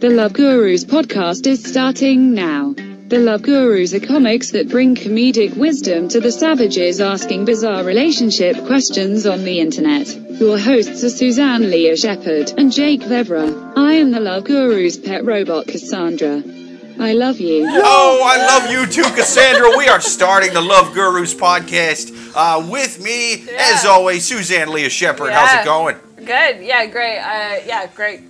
The Love Gurus podcast is starting now. The Love Gurus are comics that bring comedic wisdom to the savages asking bizarre relationship questions on the internet. Your hosts are Suzanne Lea Shepherd and Jake Vevera. I am the Love Gurus' pet robot Cassandra. I love you. Oh, I love you too, Cassandra. we are starting the Love Gurus podcast uh, with me, Yeah. as always, Suzanne Lea Shepherd. Yeah. How's it going? Good. Yeah, great. Uh, yeah, great.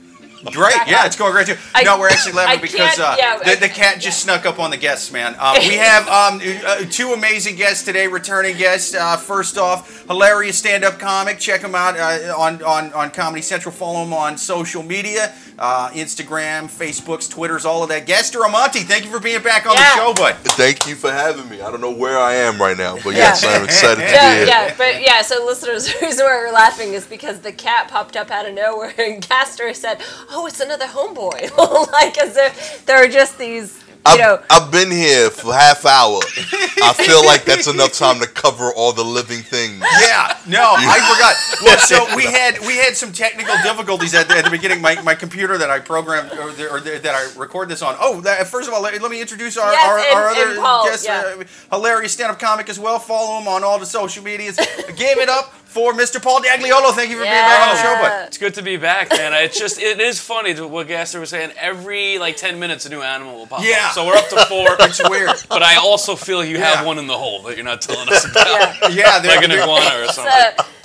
Great. Yeah, it's going great too. I- no, we're actually laughing I because uh, yeah, the, the cat just snuck up on the guests, man. Um, we have um, uh, two amazing guests today, returning guests. Uh, first off, hilarious stand-up comic. Check him out uh, on, on, on Comedy Central. Follow him on social media, uh, Instagram, Facebooks, Twitters, all of that. Gastor Almonte, thank you for being back on Yeah. the show, bud. Thank you for having me. I don't know where I am right now, but yes, I'm excited to be Yeah, here. yeah, but yeah. So, listeners, the reason why we're laughing is because the cat popped up out of nowhere, and Gastor said, "Oh, it's another homeboy," like as if there are just these, you I've, know. I've been here for half hour. I feel like that's enough time to cover all the living things. Yeah, no, I forgot. Well, so we had we had some technical difficulties at the, at the beginning. My, my computer that I programmed or, the, or the, that I record this on. Oh, that, first of all, let, let me introduce our Yes, our, and- our other and Paul, guest, yeah. uh, hilarious stand-up comic as well. Follow him on all the social medias. Give it up for Mr. Paul Dagliolo. Thank you for being back on the show, bud. It's good to be back, man. It's just it is funny to what Gastor was saying. Every like ten minutes, a new animal will pop Yeah. up. So we're up to four. It's weird. But I also feel you Yeah. have one in the hole that you're not telling us about, Yeah. Yeah, like an iguana or something.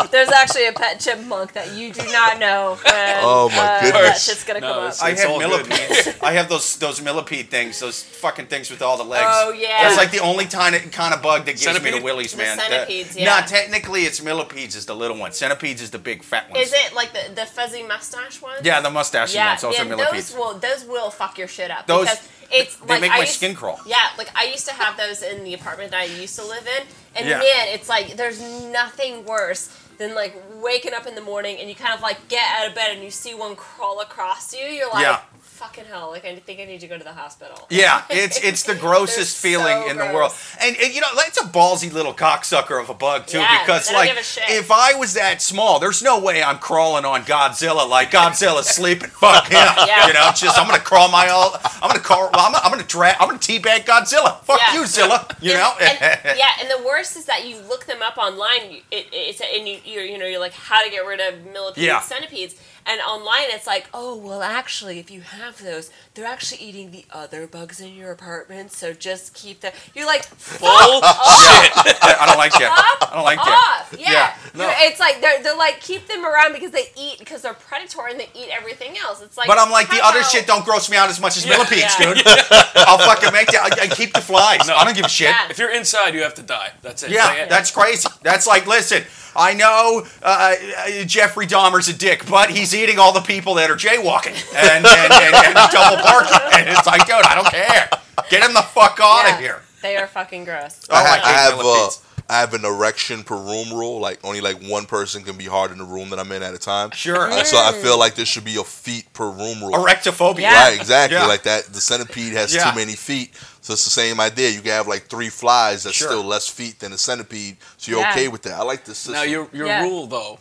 So, there's actually a pet chipmunk that you do not know. When, Oh, my uh, That goodness. shit's gonna No, come up. it's- I have millipedes. I have those those millipede things, those fucking things with all the legs. Oh, yeah. That's like the only kind of, kind of bug that gives me the Centipede? willies, The man. centipedes, The- yeah. Nah, technically it's millipedes is the little one. Centipedes is the big fat ones. Is it like the, the fuzzy mustache one? Yeah, the mustache Yeah, ones, also yeah, millipedes. those will those will fuck your shit up. Those- because it's they like make I my used- skin crawl. Yeah, like I used to have those in the apartment that I used to live in, and Yeah. man, it's like there's nothing worse than like waking up in the morning and you kind of like get out of bed and you see one crawl across you. You're like, Yeah. Fucking hell! Like I think I need to go to the hospital. Yeah, it's it's the grossest feeling so in the world, and, and you know it's a ballsy little cocksucker of a bug too. Yeah, because like, give a shit. if I was that small, there's no way I'm crawling on Godzilla like Godzilla's sleeping. Fuck him. Yeah. You know, it's just I'm gonna crawl my all. I'm gonna crawl. I'm gonna, I'm gonna drag. I'm gonna teabag Godzilla. Fuck Yeah. you, Zilla. You know. And, yeah, and the worst is that you look them up online. It, it's and you you you know you're like how to get rid of millipedes, centipedes, and online it's like oh well actually if you have those they're actually eating the other bugs in your apartment so just keep them. You're like Full shit. I, I don't like that. I don't like that. Yeah, Yeah, no. It's like they're they're like keep them around because they eat because they're predatory and they eat everything else. It's like But I'm like the other about- shit don't gross me out as much as millipedes, Yeah. dude. I'll fucking make that. I, I keep the flies. No. I don't give a shit. Yeah. If you're inside, you have to die. That's it. Yeah, Like, that's crazy. That's like, listen, I know uh, uh, Jeffrey Dahmer's a dick, but he's eating all the people that are jaywalking and, and, and, and double parking. And it's like, dude, I don't care. Get him the fuck out Yeah. of here. They are fucking gross. Oh, I, I ha- hate I have uh. I have an erection per room rule. Like only like one person can be hard in the room that I'm in at a time. Sure. And so I feel like there should be a feet per room rule. Erectophobia. Yeah. Right, exactly. Yeah. Like that, the centipede has Yeah. too many feet, so it's the same idea. You can have like three flies that's Sure. still less feet than a centipede, so you're Yeah. okay with that. I like this system. Now your your Yeah. rule though,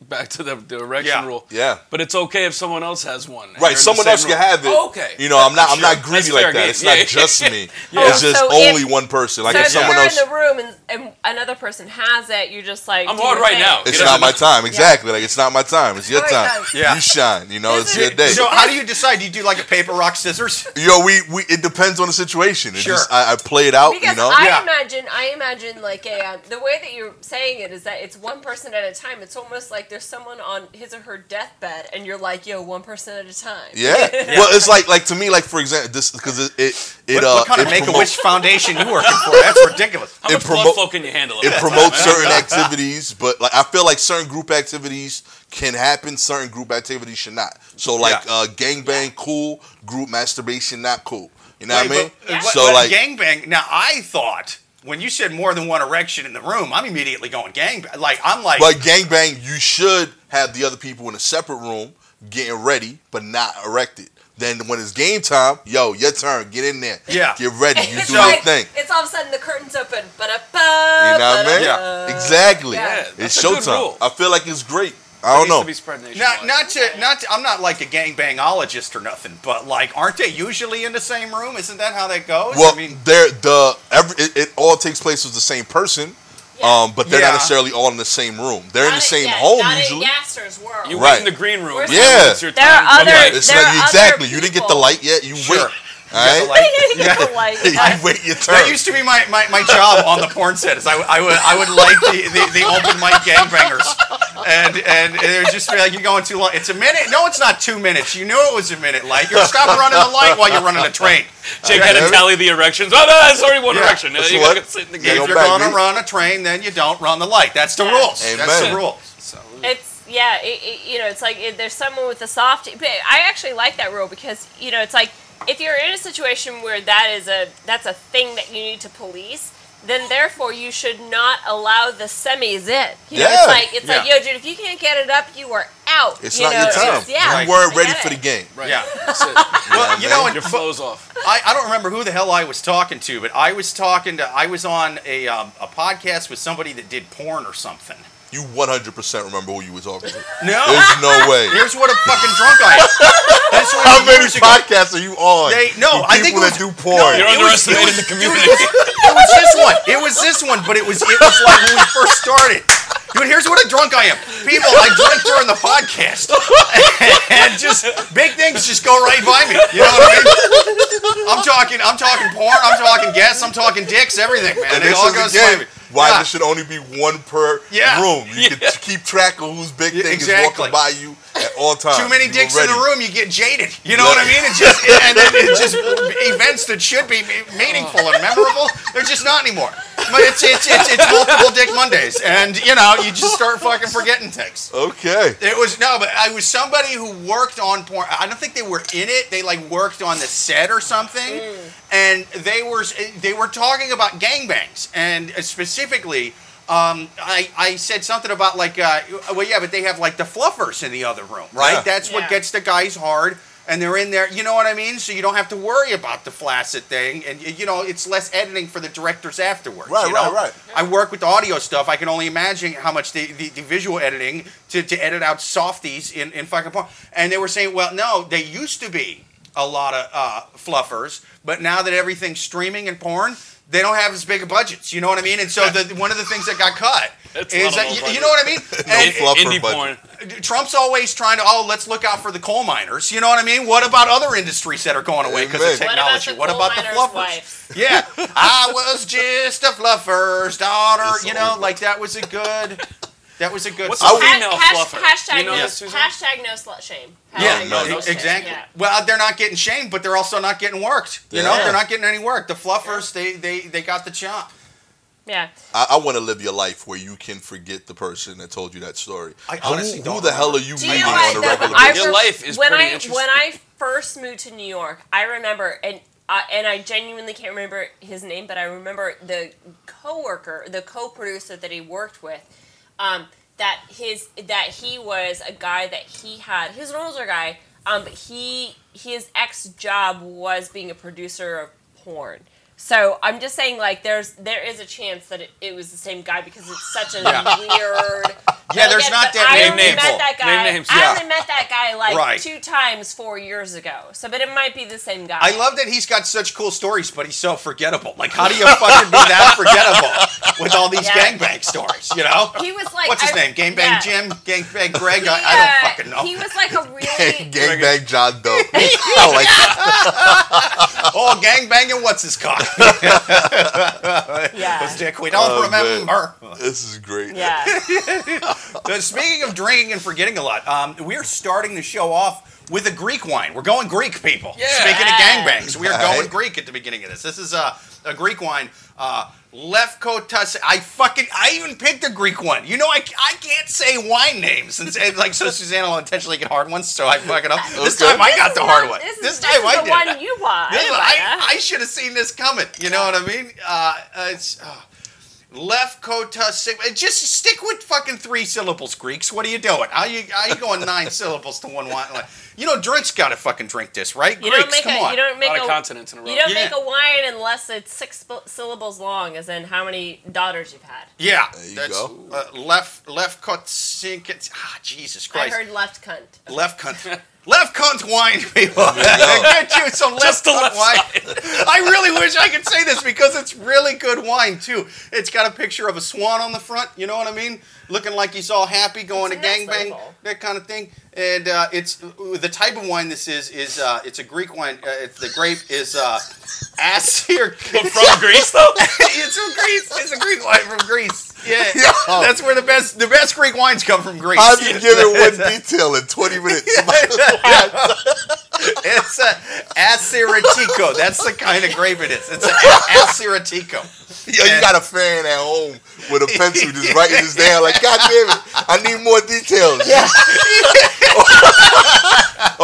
back to the, the erection Yeah. rule. yeah, But it's okay if someone else has one. and you're in right. Someone same else can have it. Oh, okay. You know, I'm not. I'm Sure. not greedy like that. game. It's Yeah. not just me. Yeah. It's just So only if- one person. Like so if if someone you're else. in the room and, and another person has it, you're just like I'm do hard right thing. now. It's Get not my of time. Exactly. Like it's not my time. It's your Right time. Yeah. You shine. You know, it's your day. So how do you decide? Do you do like a paper, rock, scissors? Yo, we, we it depends on the situation. It Sure. just I, I play it out. Because you know. I imagine, I imagine like a uh, the way that you're saying it is that it's one person at a time. It's almost like there's someone on his or her deathbed, and you're like, yo, one person at a time. Yeah. Well, it's like like to me like for example this because it it, it What, uh what kind of it Make a Wish Foundation you working for? That's ridiculous. How it much blood promote- flow can you handle? it promotes time? certain activities, but like I feel like certain group activities can happen, certain group activities should not. So like Yeah. uh gangbang cool, group masturbation not cool. You know Wait, what I mean? but- Yeah. So but like gangbang. Now I thought when you said more than one erection in the room, I'm immediately going gangbang. Like I'm like, but gangbang you should have the other people in a separate room getting ready but not erected. Then when it's game time, yo, your turn. Get in there. Yeah. Get ready. You it's do your thing. It's all of a sudden the curtains open. Ba-da-ba, You know what I mean? ba-da-ba. Exactly. Yeah. Yeah, It's that's a good showtime. I feel like it's great. I don't know. to be spread Not, nationwide. not to, not. To, I'm not like a gangbangologist or nothing, but like, aren't they usually in the same room? Isn't that how that goes? Well, I mean, they're the every it, it all takes place with the same person, Yeah. um, but they're Yeah. not necessarily all in the same room. They're in the in- same yeah, home not usually. in Gastor's world. You Right. wait in the green room. Where's- Yeah. There are other- right. It's There like are exactly. other You didn't get the light yet. You Sure. wait. All right. like, Yeah. like, you wait your turn. that used to be my, my, my job on the porn set. Is I, I would I would light the, the, the open mic gangbangers, and and it would just be like you're going too long. It's a minute. No, it's not two minutes. You knew it was a minute light. You're stop running the light while you're running the train. Jake had to tally the erections. Oh no, that's already one Yeah. erection. That's you what- gotta sit in the Yeah, game. If go you're going to run a train, then you don't run the light. That's the Yeah. rules. That's the Amen. rules. It's yeah, it, it, you know, it's like it, there's someone with a soft. But I actually like that rule because you know, it's like if you're in a situation where that is a that's a thing that you need to police, then therefore you should not allow the semis in. You know, Yeah. it's like it's like yo, dude, if you can't get it up, you are out. It's you not know, your time. just- yeah, you weren't ready for the game. Right. Yeah. That's. Well, you know, and Your flow's off. I, I don't remember who the hell I was talking to, but I was talking to I was on a um, a podcast with somebody that did porn or something. You 100% remember who you were talking to. No, There's no way. here's what a fucking drunk I am. This was How many years ago. podcasts are you on? They- no, I think people it that was- do porn. no, You're It was- underestimating was- the community. It was this one. It was this one, but it was it was like when we first started. Dude, here's what a drunk I am. People, I drink during the podcast, and just big things just go right by me. You know what I mean? I'm talking, I'm talking porn, I'm talking guests, I'm talking dicks, everything, man. And It all is goes the by me. Why Yeah. there should only be one per Yeah. room. You Yeah. can keep track of whose big thing exactly. is walking by you at all times. Too many dicks were in the room, you get jaded. You know what I mean? It's just and then it's just events that should be meaningful and memorable. They're just not anymore. But it's it's it's, it's multiple dick Mondays, and you know you just start fucking forgetting things. Okay. It was no, but I was somebody who worked on porn. I don't think they were in it. They like worked on the set or something, mm. and they were they were talking about gangbangs, and uh, specifically. Um, I, I said something about like uh, well yeah but they have like the fluffers in the other room right Yeah. that's what Yeah. gets the guys hard and they're in there you know what I mean so you don't have to worry about the flaccid thing and you know it's less editing for the directors afterwards Right, you right, know? right. I work with the audio stuff. I can only imagine how much the, the, the visual editing to, to edit out softies in, in fucking porn. And they were saying, well, no, they used to be a lot of uh, fluffers, but now that everything's streaming and porn, they don't have as big of budgets. You know what I mean? And so the, one of the things that got cut That's is that, you, you know what I mean? No And- fluffer Indie porn. Trump's always trying to, oh, let's look out for the coal miners. You know what I mean? What about other industries that are going away because of technology? What about the coal fluffers? miners' wives? Yeah, I was just a fluffer's daughter. It's you know, over. like that was a good. That was a good. What's song. a female Hash- fluffer? Hashtag, You know no, this, hashtag no slut shame. yeah, no, no, no exactly. yeah. Well, they're not getting shamed, but they're also not getting worked. You know, they're not getting any work. The fluffers, they they they got the chop. Yeah. I, I want to live your life where you can forget the person that told you that story. I who, honestly who don't Who the hell are you Do you meeting know on what? a regular basis? Your life is when pretty I interesting. when I first moved to New York, I remember and uh, and I genuinely can't remember his name, but I remember the coworker, the co-producer that he worked with. Um, that his that he was a guy that he had. He was an older guy, um, but he his ex job was being a producer of porn. So I'm just saying, like, there's there is a chance that it, it was the same guy because it's such a weird. Yeah, there's not but that I many only met that guy. Name names, I only met that guy like Right. two times four years ago. So, but it might be the same guy. I love that he's got such cool stories, but he's so forgettable. Like, how do you fucking be that forgettable with all these Yeah. gangbang stories? You know? He was like, What's his I- name? Gangbang yeah. Jim? Gangbang Greg? He, I, I uh, don't fucking know. He was like a really. Gangbang John Doe. I like that. oh, gangbanging, what's his cock? yeah. His dick, we don't Oh, man. This is great. Yeah. Uh, Speaking of drinking and forgetting a lot, um, we're starting the show off with a Greek wine. We're going Greek, people. Yeah. Speaking of gangbangs, we are going Alright. Greek at the beginning of this. This is a, a Greek wine. Uh, Lefkotas. I fucking. I even picked a Greek one. You know, I, I can't say wine names. And, say- like, so Susanna will intentionally get hard ones, so I fuck it up. This Okay. time I got the is hard not- one. This, is, This this time is I the did. one you bought. This I is- didn't buy I, should have seen this coming. You know what I mean? Uh, uh, it's uh, left kota. sig- uh, Just stick with fucking three syllables, Greeks. What are you doing? How you how you going nine syllables to one wine? Like, you know, drinks got to fucking drink this, right? You Greeks, don't make come a on. you don't a make lot of a continents in a row. you don't Yeah. make a wine unless it's six syllables long, as in how many daughters you've had. yeah, There you that's go. Uh, left left kot think it's ah Jesus Christ! I heard left cunt. Left cunt. Left cunt wine, people. you go. Get you some left Just the cunt left wine. I really wish I could say this because it's really good wine too. It's got a picture of a swan on the front. You know what I mean? Looking like he's all happy, going It's to a nice gangbang, label. that kind of thing. And uh, it's the type of wine this is is uh, it's a Greek wine. Uh, it's, the grape is uh, Assir. But from Greece though. it's from Greece. It's a Greek wine from Greece. Yeah, Yo. that's where the best the best Greek wines come from Greece. How do you give it one detail in 20 minutes? It's a Assyrtiko. That's the kind of grape it is. It's an Assyrtiko. Yo, you got a fan at home with a pencil just writing this down. Like, God damn it, I need more details.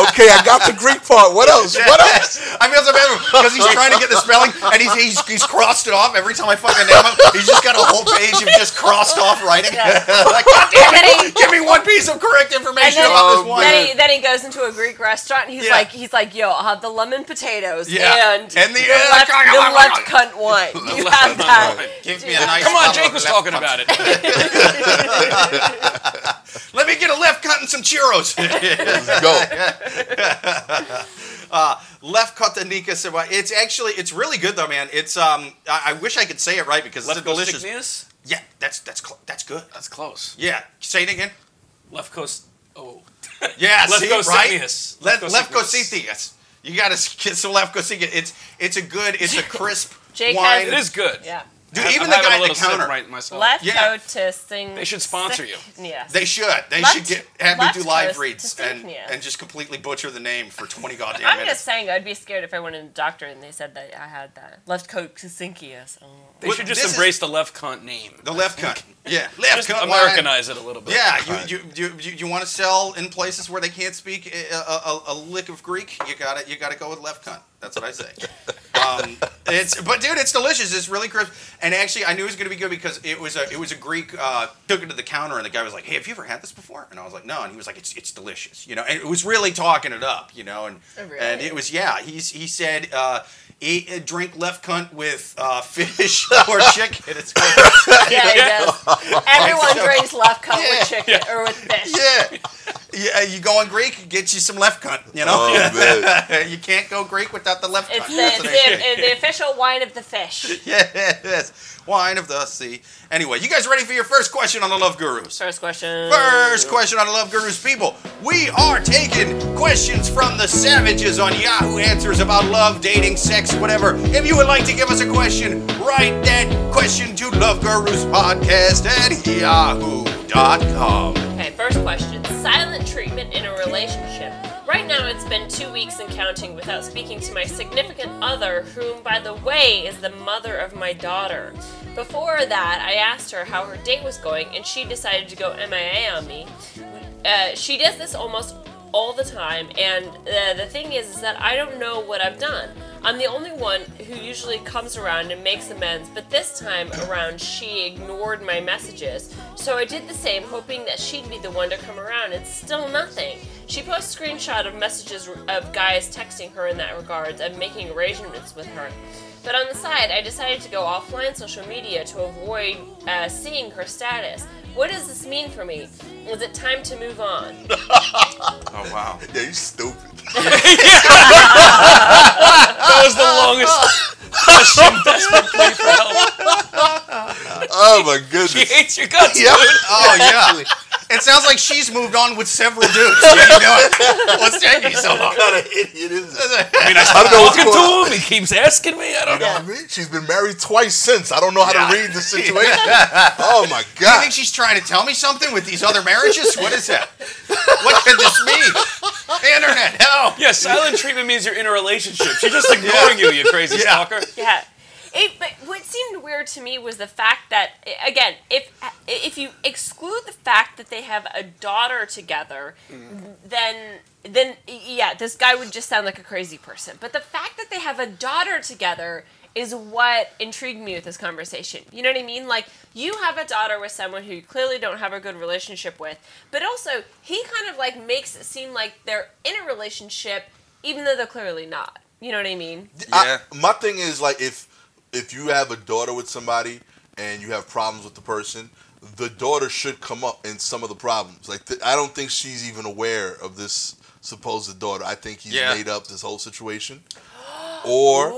okay, I got the Greek part. What else? What else? I feel so bad because he's trying to get the spelling and he's, he's he's crossed it off every time I fucking name him. He's just got a whole page of just crossed off writing. like, God damn And then it, give me one piece of correct information then, about this wine. then he then he goes into a Greek restaurant and he's Yeah. like he's like yo I'll have the lemon potatoes Yeah. and And the- the left, the left cunt wine. You have that. Give me a nice. Come on, bottle Jake of was left talking cunt. about it. Let me get a left cut and some churros. Let's go. left cut the Nika Sabai. It's actually it's really good though, man. It's um I, I wish I could say it right because Left it's Coast delicious. Igneous? Yeah, that's that's cl- that's good. That's close. Yeah, say it again. Left Coast. Oh. Yeah, Left see, Coast right? Igneous. Left, Left left Coast Cositias. You gotta get some left Cositias. It's it's a good. It's a crisp Jake wine. It is good. Yeah. Dude, I'm- even I'm the guy a at little the counter. right myself. Left Yeah. to sing. They should sponsor you. Yes. They should. They Left- should get have me do live reads and and just completely butcher the name for twenty goddamn I'm minutes. just saying, I'd be scared if I went to the doctor and they said that I had that left coat Kasinkias. Oh. They Well, should just this is- embrace the left cunt name. The left cut. Yeah, left Just cut. wine. Americanize it a little bit. Yeah, you you, you, you, you want to sell in places where they can't speak a, a, a lick of Greek? You got to You got to go with left cunt. That's what I say. um, it's but dude, it's delicious. It's really crisp. And actually, I knew it was gonna be good because it was a it was a Greek. Uh, took it to the counter, and the guy was like, "Hey, have you ever had this before?" And I was like, "No." And he was like, "It's it's delicious," you know. And it was really talking it up, you know. And Oh, really? and it was yeah. He's he said. Uh, Eat, uh, drink left cunt with uh, fish or chicken. It's Yeah, he does. Everyone drinks left cunt Yeah. with chicken or with fish. Yeah. Yeah, you going Greek? Get you some left cunt. You know, Oh, you can't go Greek without the left It's cunt. the, it's what the, the official wine of the fish. yes, wine of the sea. Anyway, you guys ready for your first question on the Love Gurus? First question. First question on the Love Gurus, people. We are taking questions from the savages on Yahoo Answers about love, dating, sex, whatever. If you would like to give us a question, write that question to Love Gurus Podcast at yahoo.com. Okay, first question. Silent treatment in a relationship. Right now, it's been two weeks and counting without speaking to my significant other, whom, by the way, is the mother of my daughter. Before that, I asked her how her date was going, and she decided to go MIA on me. Uh, she does this almost all the time, and uh, the thing is, is that I don't know what I've done. I'm the only one who usually comes around and makes amends, but this time around she ignored my messages. So I did the same, hoping that she'd be the one to come around. It's still nothing. She posts screenshot of messages of guys texting her in that regards and making arrangements with her. But on the side, I decided to go offline social media to avoid uh, seeing her status. What does this mean for me? Is it time to move on? Oh, wow. Yeah, you stupid. That was the longest question. Desperate plea for help. Oh my goodness. She goodness. hates your guts, Yeah. dude. Oh, yeah. It sounds like she's moved on with several dudes. What are you doing? What's taking you so long? What kind of idiot is this? I mean, I I started don't know what's talking going on. to him. He keeps asking me. I don't You know. know what I mean? She's been married twice since. I don't know how Yeah. to read the situation. Oh my god! Do you think she's trying to tell me something with these other marriages? What is that? What could this mean? The internet, help! Yeah, silent treatment means you're in a relationship. She's just ignoring you, you crazy Yeah. stalker. Yeah. It, but what seemed weird to me was the fact that again, if if you exclude the fact that they have a daughter together, then then yeah, this guy would just sound like a crazy person. But the fact that they have a daughter together is what intrigued me with this conversation. You know what I mean? Like you have a daughter with someone who you clearly don't have a good relationship with, but also he kind of like makes it seem like they're in a relationship even though they're clearly not. You know what I mean? I, my thing is like if if you have a daughter with somebody and you have problems with the person, the daughter should come up in some of the problems. Like th- I don't think she's even aware of this supposed daughter. I think he's Yeah. made up this whole situation, or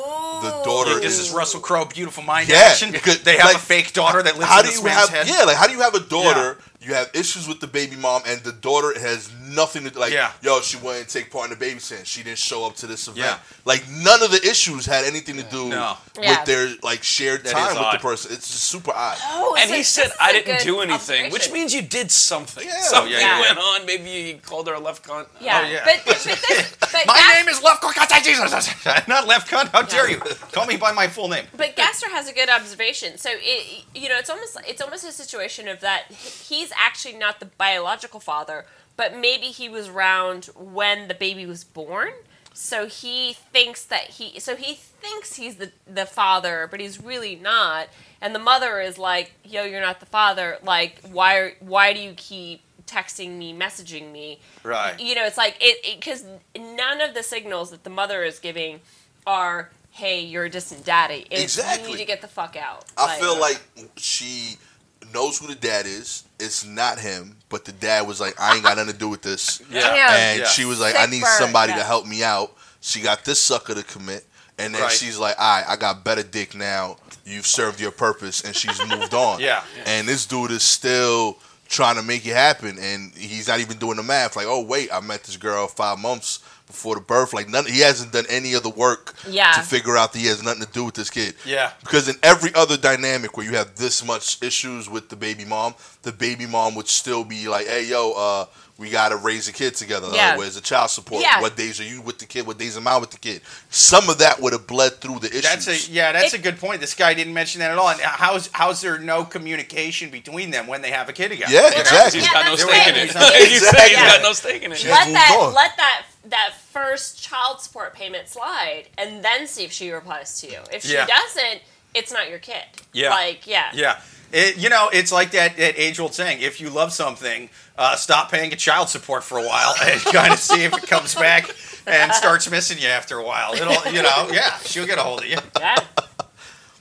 the daughter This is. is Russell Crowe, beautiful mind Yeah, action. They have like, a fake daughter that lives how in do this you man's have head. yeah like how do you have a daughter you have issues with the baby mom and the daughter has nothing to do. like Yeah. yo she wouldn't take part in the babysitting she didn't show up to this event Yeah. like none of the issues had anything to do No. with Yeah. their like shared That time with odd. the person it's just super odd Oh, And so he this said, "I didn't do anything," which means you did something. Yeah. Something Yeah, yeah, went on. Maybe you called her a left cunt. Yeah, Oh, yeah. but, but this, but My Gas- name is Left Cunt Jesus. Not Left Cunt. How dare you? Call me by my full name. But Gastor has a good observation. So it, you know, it's almost it's almost a situation of that he's actually not the biological father, but maybe he was around when the baby was born. So he thinks that he so he thinks he's the the father, but he's really not. And the mother is like, "Yo, you're not the father. Like, why why do you keep texting me, messaging me?" Right. you know, it's like it because none of the signals that the mother is giving are, "Hey, you're a distant daddy." It's, Exactly. You need to get the fuck out. i feel like she knows who the dad is it's not him but the dad was like i ain't got nothing to do with this Yeah. Yeah. and Yeah. she was like, Sick "I need bird, somebody yeah. to help me out." She got this sucker to commit, and then Right. she's like, "All right, I got better dick now. You've served your purpose," and she's moved on. Yeah. And this dude is still trying to make it happen, and he's not even doing the math. Like, "Oh wait, I met this girl five months." Before the birth, like none, he hasn't done any of the work Yeah. to figure out that he has nothing to do with this kid. Yeah. Because in every other dynamic where you have this much issues with the baby mom, the baby mom would still be like, "Hey, yo, uh, we gotta raise a kid together. Yeah. Uh, where's the child support? Yeah. What days are you with the kid? What days am I with the kid?" Some of that would have bled through the issues. That's a yeah. That's It- a good point. This guy didn't mention that at all. And how's how's there no communication between them when they have a kid together? Yeah, You know? exactly. He's got no stake in it. He's not- He's saying he's Yeah. got no stake in it. Let that on. let that that first child support payment slide, and then see if she replies to you. If she Yeah. doesn't, it's not your kid. Yeah. Like yeah. Yeah. It, you know, it's like that, that age old saying if you love something, uh, stop paying a child support for a while and kind of see if it comes back and starts missing you after a while. It'll, you know, yeah, she'll get a hold of you. Yeah.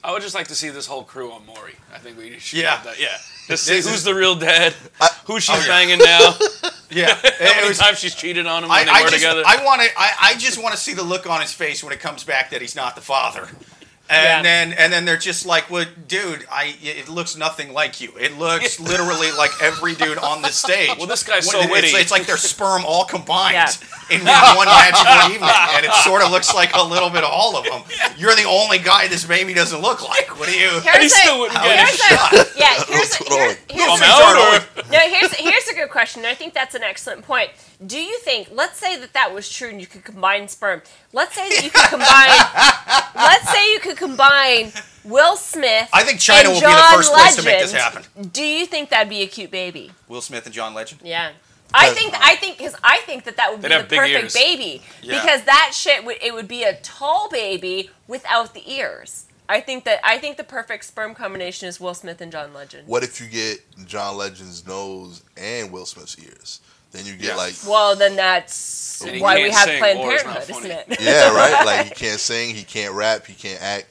I would just like to see this whole crew on Maury. I think we should Yeah. have that. Yeah. Just see who's is- the real dad, who she's Oh, yeah. banging now, Yeah. how It many was- times she's cheated on him I, when they I were just, together. I want to. I, I just want to see the look on his face when it comes back that he's not the father. And Yeah. then, and then they're just like, "Well, dude, I it looks nothing like you. It looks literally like every dude on this stage." Well, this guy's so it- it's, witty. it's like their sperm all combined Yeah. in one magical evening, and it sort of looks like a little bit of all of them. You're the only guy this baby doesn't look like. What do you? and he still wouldn't How get is. Here's a, yeah, here's a, going here's, on? here's I'm a- out or No, here's here's a good question. I think that's an excellent point. Do you think? Let's say that that was true, and you could combine sperm. Let's say that you could combine. let's say you could combine Will Smith. I think China and will be the John first place to make this Legend. happen. Do you think that'd be a cute baby? Will Smith and John Legend. Yeah. I think I think because I think that that would be the perfect ears. baby Yeah. because that shit would it would be a tall baby without the ears. I think that I think the perfect sperm combination is Will Smith and John Legend. What if you get John Legend's nose and Will Smith's ears? Then you get Yeah. like, Well, then that's why we have sing, Planned or it's not Parenthood, isn't it? yeah, right. Like he can't sing, he can't rap, he can't act.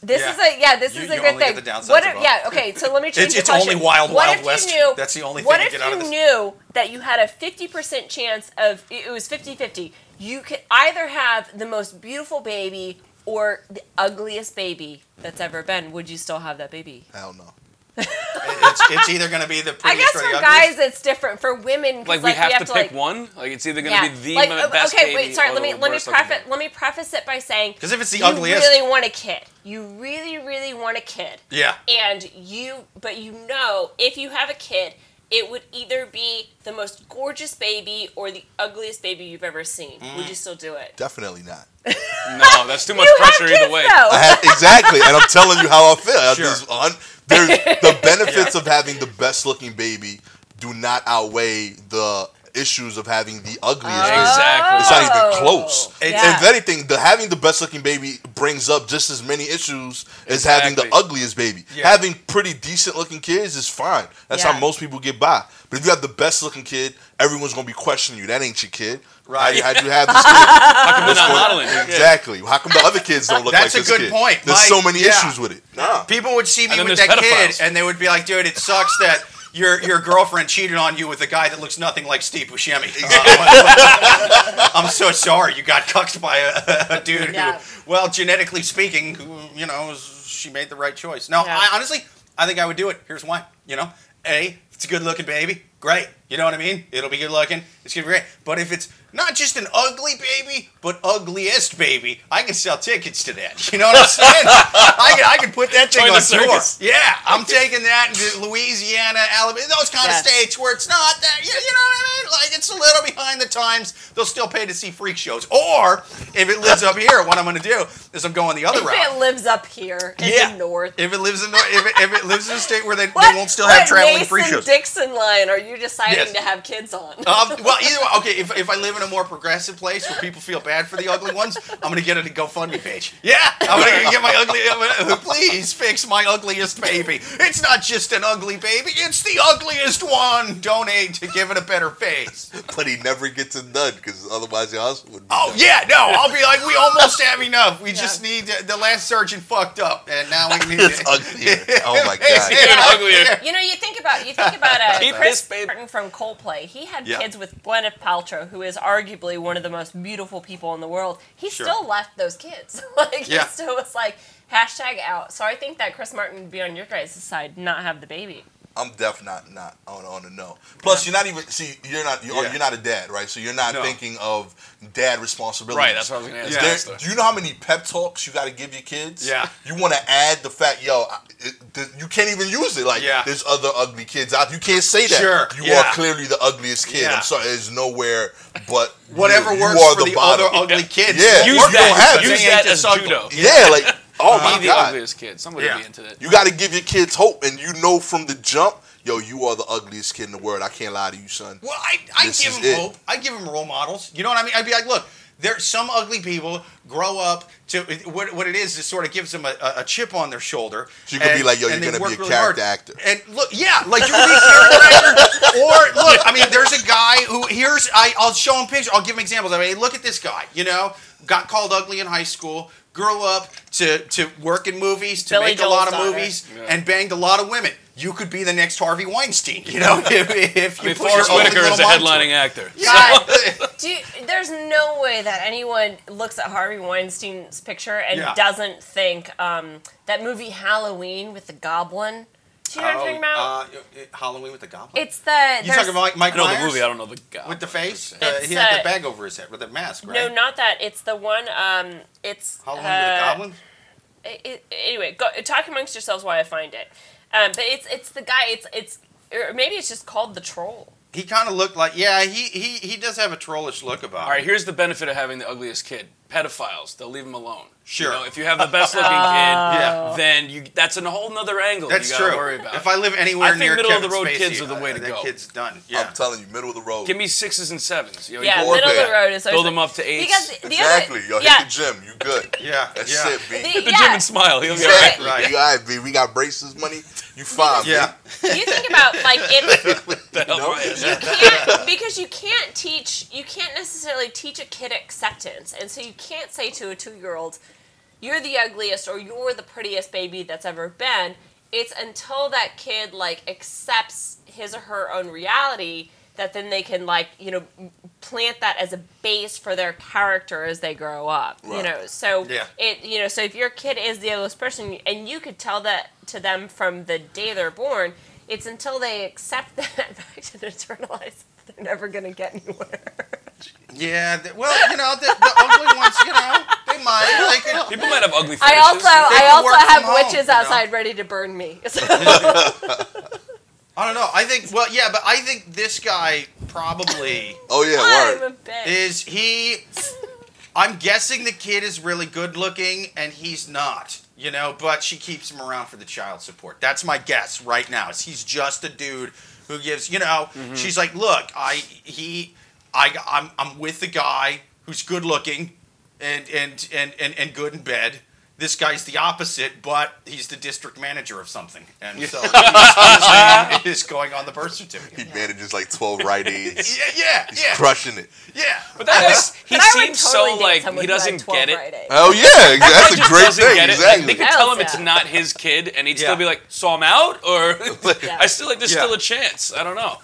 This Yeah. is a yeah. This You- is a you good only get thing. the what if, both. yeah. Okay. So let me change It's- the it's only. Wild what Wild West. Knew, That's the only what thing you if get out you this. knew that you had a fifty percent chance of it was 50-50. You could either have the most beautiful baby or the ugliest baby that's ever been. Would you still have that baby? I don't no. It's, it's either going to be the I guess or the for ugliest. guys it's different. For women, 'cause, Like we have, have to pick like, one. Like it's either gonna Yeah. be the like, m- best okay, baby wait, sorry. or Let me the let me worst looking preface baby. let me preface it by saying 'Cause if it's the ugliest you ugliest- really want a kid. You really, really want a kid. Yeah. And you, but you know, if you have a kid, it would either be the most gorgeous baby or the ugliest baby you've ever seen. Mm. Would you still do it? Definitely not. No, that's too much you have pressure kids, either way. Though. I had, exactly, and I'm telling you how I feel. Sure. just- un- there's, the benefits of having the best looking baby do not outweigh the issues of having the ugliest. Oh. baby. Exactly. It's not even close. Oh. It's- And if anything, the having the best looking baby brings up just as many issues as having the ugliest baby. Yeah. Having pretty decent looking kids is fine. That's Yeah. how most people get by. But if you have the best looking kid, everyone's gonna be questioning you. That ain't your kid. Right. How'd you have this kid? How come they're not modeling? Exactly. How come the other kids don't look That's like a good point. There's Like, so many yeah. issues with it. Nah. People would see me And with there's that kid, and they would be like, "Dude, it sucks that your your girlfriend cheated on you with a guy that looks nothing like Steve Buscemi." Uh, I'm so sorry you got cucked by a, a dude Yeah. who, well, genetically speaking, who you know, she made the right choice. No, Yeah. I honestly, I think I would do it. Here's why. You know, a, if it's a good looking baby, great. You know what I mean? It'll be good looking. It's gonna be great. But if it's not just an ugly baby, but ugliest baby, I can sell tickets to that. You know what I'm saying? I can, I can put that thing Join on tour. Yeah, I'm taking that into Louisiana, Alabama, those kind Yes. of states where it's not that. You, you know what I mean? Like it's a little behind the times. They'll still pay to see freak shows. Or if it lives up here, what I'm going to do is I'm going the other If route. If it lives up here in Yeah. the north. If it lives in the, if it, if it lives in a state where they, What, they won't still have what traveling Mason free shows. Dixon line are you deciding Yes. to have kids on? Um, well, either way, okay. If, if I live in a more progressive place where people feel bad for the ugly ones, I'm gonna get it a GoFundMe page. Yeah, I'm gonna get my ugly. Gonna, please fix my ugliest baby. It's not just an ugly baby; it's the ugliest one. Donate to give it a better face. But he never gets it done because otherwise your husband would be Oh done. yeah, no, I'll be like, we almost have enough. We just need the last surgeon fucked up, and now we need. It's uglier. Oh my It's god. Even uglier. You know, you think about you think about uh, Keep Chris this, babe. Martin from Coldplay. He had Yeah. kids with Gwyneth Paltrow, who is arguably one of the most beautiful people in the world. He Sure. still left those kids. like Yeah. he still was like hashtag out. So I think that Chris Martin would be on your guys' side, not have the baby. I'm definitely not not on on the no. Plus, you're not even see. You're not. You're, Yeah. you're not a dad, right? So you're not No. thinking of dad responsibilities. Right, that's what I was gonna ask. Yeah. There- do you know how many pep talks you got to give your kids? Yeah. You want to add the fact, yo, I- it, th- you can't even use it. Like, Yeah. there's other ugly kids out. You can't say that. Sure, You yeah. are clearly the ugliest kid. Yeah. I'm sorry. There's nowhere but Whatever you, works you are for the, bottom. other ugly kids. Yeah. Use Work that. don't have use They that ain't as just ugly. judo. Yeah, like, oh my Be the god. ugliest kid. Somebody Yeah. be into that. You got to give your kids hope, and you know from the jump, yo, you are the ugliest kid in the world. I can't lie to you, son. Well, I, I This give is them it. hope. I give them role models. You know what I mean? I'd be like, look, there's some ugly people grow up to what, what it is. Is sort of gives them a, a chip on their shoulder. So you could be like, yo, you're they gonna be work a really hard. character actor. And look, yeah, like you could be a character actor. Or look, I mean, there's a guy who here's I, I'll show him pictures. I'll give him examples. I mean, look at this guy. You know, got called ugly in high school. Grew up to to work in movies, to Billy make a lot of daughter. movies, Yeah. and banged a lot of women. You could be the next Harvey Weinstein. You know, if, if I you mean, put Forrest your ugly Whitaker is a little mind to it. headlining actor. God, do you, there's no way that anyone looks at Harvey Weinstein's picture and Yeah. doesn't think um, that movie Halloween with the Goblin. Do you know what I'm talking about? Uh, Halloween with the goblin. it's the you there's- talking about Mike, Mike I know Myers the movie. I don't know the guy. with the face. Uh, It's, he had uh, the bag over his head with the mask, right? no, not that. It's the one. Um, it's Halloween uh, with the goblin. it, it- anyway, go, talk amongst yourselves while I find it. Um, but it's it's the guy. It's it's or maybe it's just called the troll. He kind of looked like yeah. He he he does have a trollish look about All right, him. here's the benefit of having the ugliest kid. Pedophiles, they'll leave him alone. Sure. You know, if you have the best looking kid, Yeah. then you that's a whole nother angle That's you gotta true. worry about. If I live anywhere I think near middle of the road Spacey, kids are the way uh, to that go. kid's done. Yeah. I'm telling you, middle of the road. Give me sixes and sevens. You know, Yeah, you middle of the road is always build them up to eights. because the exactly. other Yo, yeah hit the gym. You good. yeah. That's yeah. it, B. the, Hit the yeah. gym and smile. He'll get Exactly. right. Right. You all right, B. We got braces money. You fine, B. Yeah. you think about like it's The hell you can't because you can't teach you can't necessarily teach a kid acceptance and so you can't say to a two-year-old you're the ugliest or you're the prettiest baby that's ever been it's until that kid like accepts his or her own reality that then they can like you know plant that as a base for their character as they grow up you know so Yeah. it you know so if your kid is the ugliest person and you could tell that to them from the day they're born it's until they accept that fact and internalize they're never going to get anywhere Yeah. well, you know, the, the ugly ones, you know, they might. They could, People might have ugly i also i also work from have home, witches you know? outside ready to burn me So- I don't know. I think. Well, yeah, but I think this guy probably Oh yeah, i'm word. a bitch is he. I'm guessing the kid is really good looking, and he's not. You know, but she keeps him around for the child support. That's my guess right now. Is he's just a dude who gives, you know, mm-hmm. she's like, look, I he, I I'm I'm with the guy who's good looking, and and and and, and good in bed. This guy's the opposite, but he's the district manager of something, and so his, his name is going on the birth certificate. He manages like 12 Rite Aids. Yeah, yeah, He's yeah, crushing it. yeah. But that guy's, he But seems totally so like he doesn't get it. Oh yeah, ex- that's a great thing. get it. Exactly. They could tell him it's not his kid, and he'd Yeah. still be like, "So I'm out," or I still like there's Yeah. still a chance. I don't know.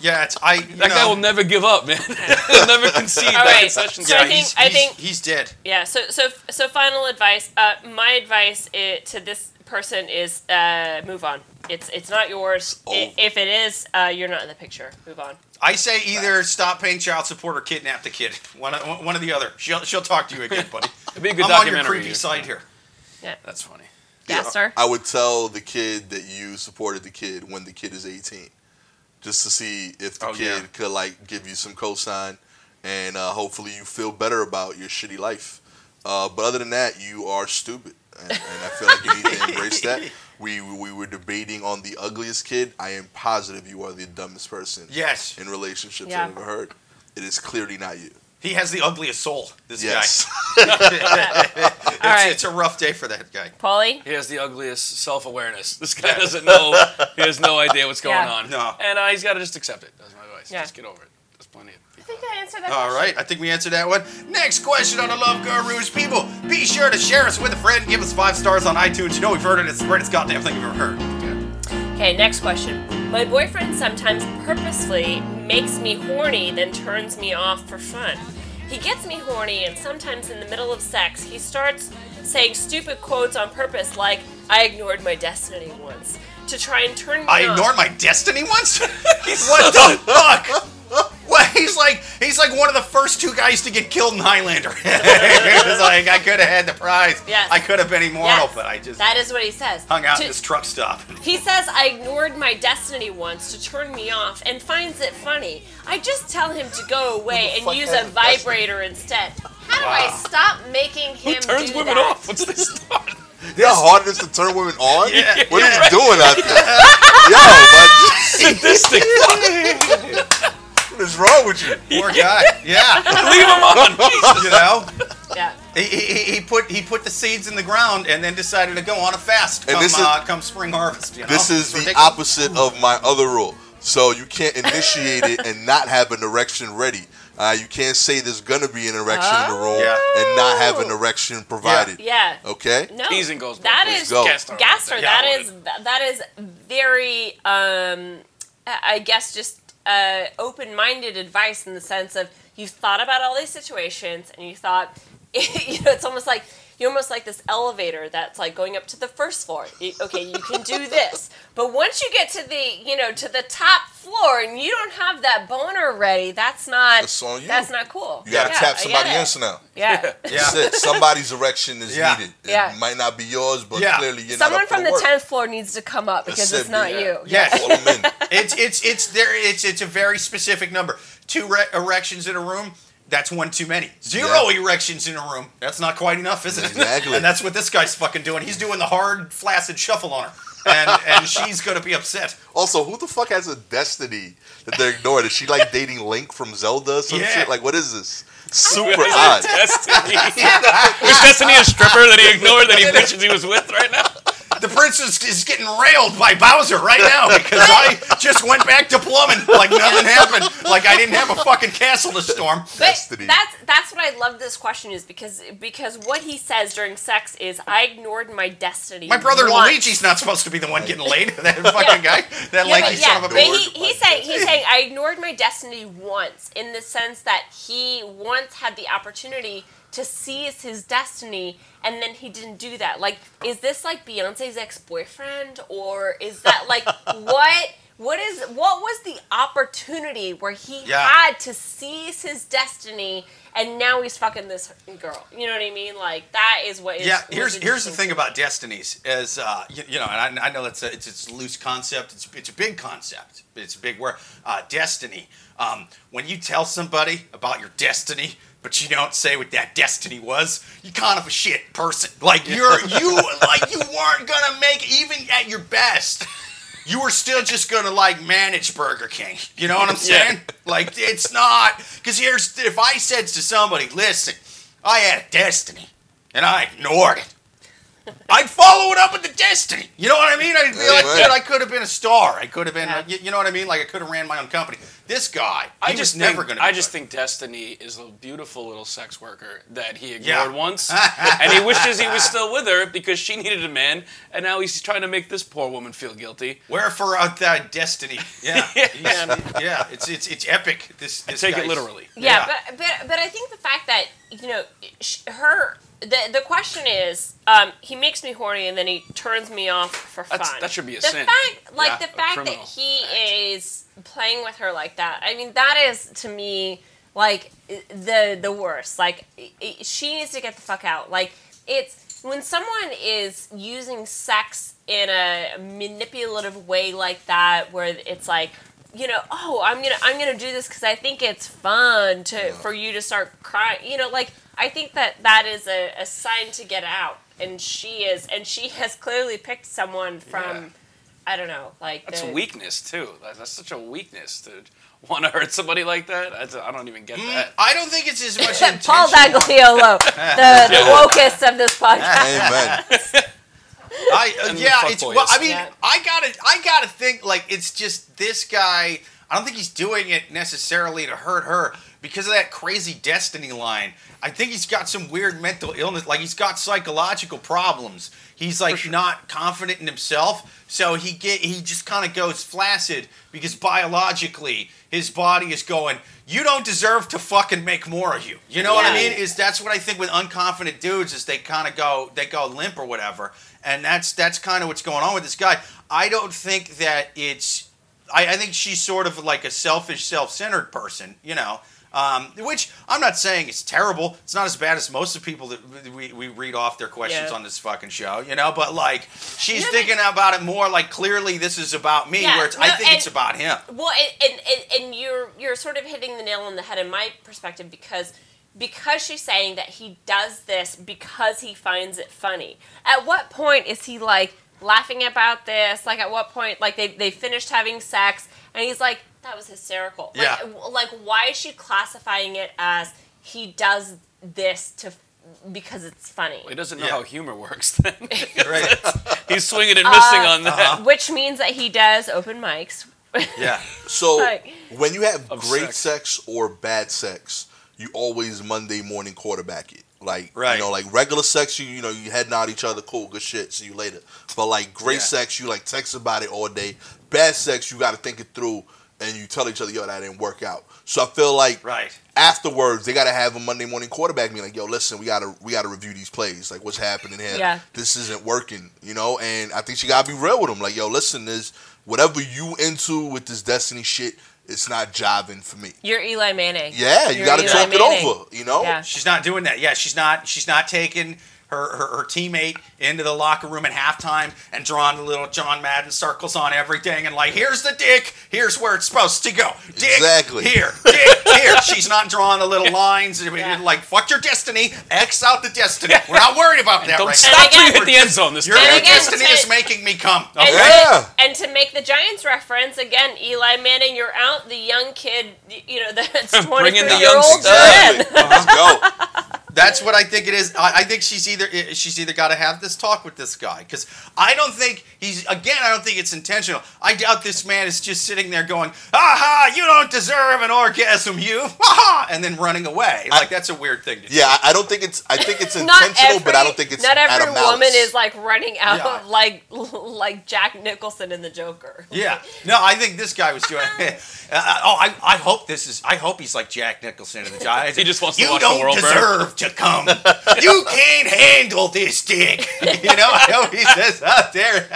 Yeah, it's I. You That guy will never give up, man. He'll never concede All that right. concession. So yeah, I think- he's, I think- he's dead. Yeah. So so so final advice. Uh, my advice i to this person is uh, move on. It's it's not yours. I, if it is, uh, you're not in the picture. Move on. I say either stop paying child support or kidnap the kid. One, one or the other. She'll she'll talk to you again, buddy. It'd be a good I'm on your creepy side here. Yeah. That's funny. yeah sir I would tell the kid that you supported the kid when the kid is 18, just to see if the Oh, kid yeah. could like give you some cosign, and uh, hopefully you feel better about your shitty life. Uh, but other than that, you are stupid, and, and I feel like you need to embrace that. We we were debating on the ugliest kid. I am positive you are the dumbest person Yes, in relationships Yeah. I've ever heard. It is clearly not you. He has the ugliest soul. This Yes. guy. It's, right. it's a rough day for that guy. Paulie. He has the ugliest self-awareness. This guy doesn't know. He has no idea what's going Yeah. on. No. And uh, he's got to just accept it. That's my advice. Yeah. Just get over it. There's plenty of. I think I answered that. All question. right, I think we answered that one. Next question on the Love Gurus. People, be sure to share us with a friend. Give us five stars on iTunes. You know we've heard it. It's the greatest goddamn thing you've ever heard. Okay, next question. My boyfriend sometimes purposefully makes me horny, then turns me off for fun. He gets me horny, and sometimes in the middle of sex, he starts saying stupid quotes on purpose, like, I ignored my destiny once, to try and turn me off I on. ignored my destiny once. what the fuck? What? He's like he's like one of the first two guys to get killed in Highlander. it's like I could have had the prize. Yes. I could have been immortal, Yes, but I just That is what he says. hung out To- in this truck stop. He says I ignored my destiny once to turn me off and finds it funny. I just tell him to go away and use a a destiny? vibrator instead. How do I stop making him Who turns do women that? off? What's this start? You know how hard it is to turn women on? Yeah, what are you doing out there? Yo, man, Sadistic. What is wrong with you? Poor guy. Yeah. Leave him on. You know? Yeah. He, he, he put he put the seeds in the ground and then decided to go on a fast And come, this is- uh, come spring harvest. You know? This is It's the ridiculous. opposite of my other rule. So you can't initiate it and not have an erection ready. Uh, you can't say there's gonna be an erection in the room Yeah. and not have an erection provided. Yeah. Okay. No. Teasing goes That both ways. is Go. Gastor. Gastor. Yeah, that I is that is very um I I guess just uh, open-minded advice in the sense of you've thought about all these situations and you thought you know it's almost like you're almost like this elevator that's like going up to the first floor. Okay, you can do this, but once you get to the you know to the top floor and you don't have that boner ready, that's not That's on you. that's not cool. You gotta Yeah, tap somebody else now. Yeah. Yeah. That's it. Somebody's erection is Yeah. needed. It Yeah. might not be yours, but Yeah. clearly you're Someone not up from the tenth floor needs to come up because That's it's it, not yeah. you. Yes. Call 'em in. it's it's it's there. It's it's a very specific number. Two re- erections in a room. That's one too many. Zero Yeah. erections in a room. That's not quite enough, is it? Exactly. and that's what this guy's fucking doing. He's doing the hard, flaccid shuffle on her, and and she's gonna be upset. Also, who the fuck has a destiny that they're ignoring? Is she like dating Link from Zelda or some Yeah. shit? Like, what is this? Super odd. Destiny. Is Destiny a stripper that he ignored that he wishes he was with right now? The princess is getting railed by Bowser right now because I just went back to plumbing like nothing happened. Like I didn't have a fucking castle to storm. But that's that's what I love this question is because because what he says during sex is I ignored my destiny. My brother once." Luigi's not supposed to be the one getting laid. That fucking guy. That Yeah, lanky but, son of a but bitch. he, he's saying he's saying I ignored my destiny once in the sense that he once had the opportunity to seize his destiny and then he didn't do that. Like, is this like Beyonce's ex boyfriend or is that like what? What is what was the opportunity where he Yeah. had to seize his destiny and now he's fucking this girl? You know what I mean? Like that is what is yeah, here's here's the thing about destinies is uh, you, you know, and I, I know that's a, it's it's a loose concept. It's it's a big concept. It's a big word. Uh, destiny. Um, when you tell somebody about your destiny, but you don't say what that destiny was, you're kind of a shit person. Like you're you like you weren't gonna make even at your best. You were still just gonna like manage Burger King. You know what I'm Yeah. saying? Like it's not because here's if I said to somebody, listen, I had a destiny and I ignored it. I'd follow it up with the destiny. You know what I mean? I'd be like, dude, I could have been a star. I could have been, Yeah. like, you, you know what I mean? Like I could have ran my own company. This guy, I just was never think, going to. I just think Destiny is a beautiful little sex worker that he ignored Yeah. once, and he wishes he was still with her because she needed a man, and now he's trying to make this poor woman feel guilty. Wherefore out that destiny. Yeah, Yeah. Yeah. It's it's it's epic. This, I this take it literally. Yeah, Yeah. but but but I think the fact that you know her the the question is um, he makes me horny and then he turns me off for That's- fun. that should be a the sin. fact like Yeah, the fact that he is playing with her like that. I mean that is to me like the the worst. Like i- i- she needs to get the fuck out. Like it's when someone is using sex in a manipulative way like that where it's like you know oh i'm gonna i'm gonna do this because i think it's fun to for you to start crying you know like i think that that is a, a sign to get out and she is and she has clearly picked someone from Yeah. i don't know like That's the- weakness too. That- That's such a weakness to want to hurt somebody like that. I don't even get Mm, that. I don't think it's as much Paul intentional. Dagliolo, the, the wokest of this podcast. Amen. I uh, yeah, it's well. I mean, Yeah. I gotta, I gotta think like it's just this guy. I don't think he's doing it necessarily to hurt her because of that crazy destiny line. I think he's got some weird mental illness, like he's got psychological problems. He's like not confident in himself, so he get he just kind of goes flaccid because biologically his body is going. You don't deserve to fucking make more of you. You know what I mean? Is that's what I think with unconfident dudes is they kind of go they go limp or whatever, and that's that's kind of what's going on with this guy. I don't think that it's. I, I think she's sort of like a selfish, self-centered person, you know. Um, which I'm not saying it's terrible. It's not as bad as most of the people that we, we read off their questions Yeah. on this fucking show, you know. But like, she's No, but- thinking about it more like clearly this is about me, Yeah, where it's, I no, think it's about him. Well, and, and, and, and you're you're sort of hitting the nail on the head in my perspective because because she's saying that he does this because he finds it funny. At what point is he like laughing about this? Like at what point like they they finished having sex and he's like that was hysterical. Like, Yeah. w- Like why is she classifying it as he does this to because it's funny? He doesn't know Yeah. how humor works. Then Right? he's swinging and missing Uh, on that. Which means that he does open mics. yeah. So Like- when you have great sex. sex. or bad sex, you always Monday morning quarterback it. Like Right. you know, like regular sex, you you know, you heading out each other, cool, good shit, see you later. But like great Yeah. sex, you like text about it all day. Bad sex, you got to think it through, and you tell each other, yo, that didn't work out. So I feel like Right. afterwards they gotta have a Monday morning quarterback meeting. Like, yo, listen, we gotta we gotta review these plays. Like, what's happening here? Yeah. This isn't working, you know. And I think she gotta be real with them. Like, yo, listen, this whatever you into with this destiny shit, it's not jiving for me. You're Eli Manning. Yeah, you gotta Eli talk it over. You know. Yeah. She's not doing that. Yeah, she's not. She's not taking her, her, her teammate into the locker room at halftime and drawing the little John Madden circles on everything and like, here's the dick, here's where it's supposed to go. Dick Exactly. here, dick here. She's not drawing the little lines. I Yeah. Like, fuck your destiny, X out the destiny. We're not worried about that Don't right stop now. till you hit the end zone this Your again, destiny to- is making me come. And, Okay? Yeah. to, and to make the Giants reference again, Eli Manning, you're out. The young kid, you know, that's Bring 23 in the year young old. stud. in. Let's go. That's what I think it is. I, I think she's either she's either got to have this talk with this guy because I don't think he's again. I don't think it's intentional. I doubt this man is just sitting there going, "Aha! You don't deserve an orgasm, you!" Aha! and then running away. Like that's a weird thing to do. Yeah, I I don't think it's. I think it's Not intentional, every, but I don't think it's not out every of woman is like running out Yeah. like like Jack Nicholson in The Joker. Yeah. No, I think this guy was doing. Uh, oh, I, I hope this is. I hope he's like Jack Nicholson in the Giants. He just wants to you watch the don't world burn." Deserve to come. you can't handle this dick. You know, I hope he says out there.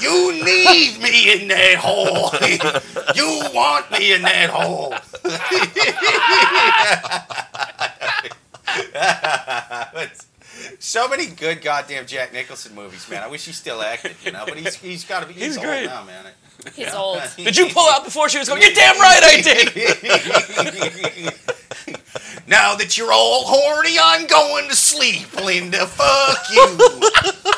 You need me in that hole. you want me in that hole. so many good goddamn Jack Nicholson movies, man. I wish he still acted, you know. But he's he's got to be. He's, He's old great. now, man. He's old. Did you pull out before she was going? You're damn right I did. Now that you're all horny, I'm going to sleep, Linda. Fuck you.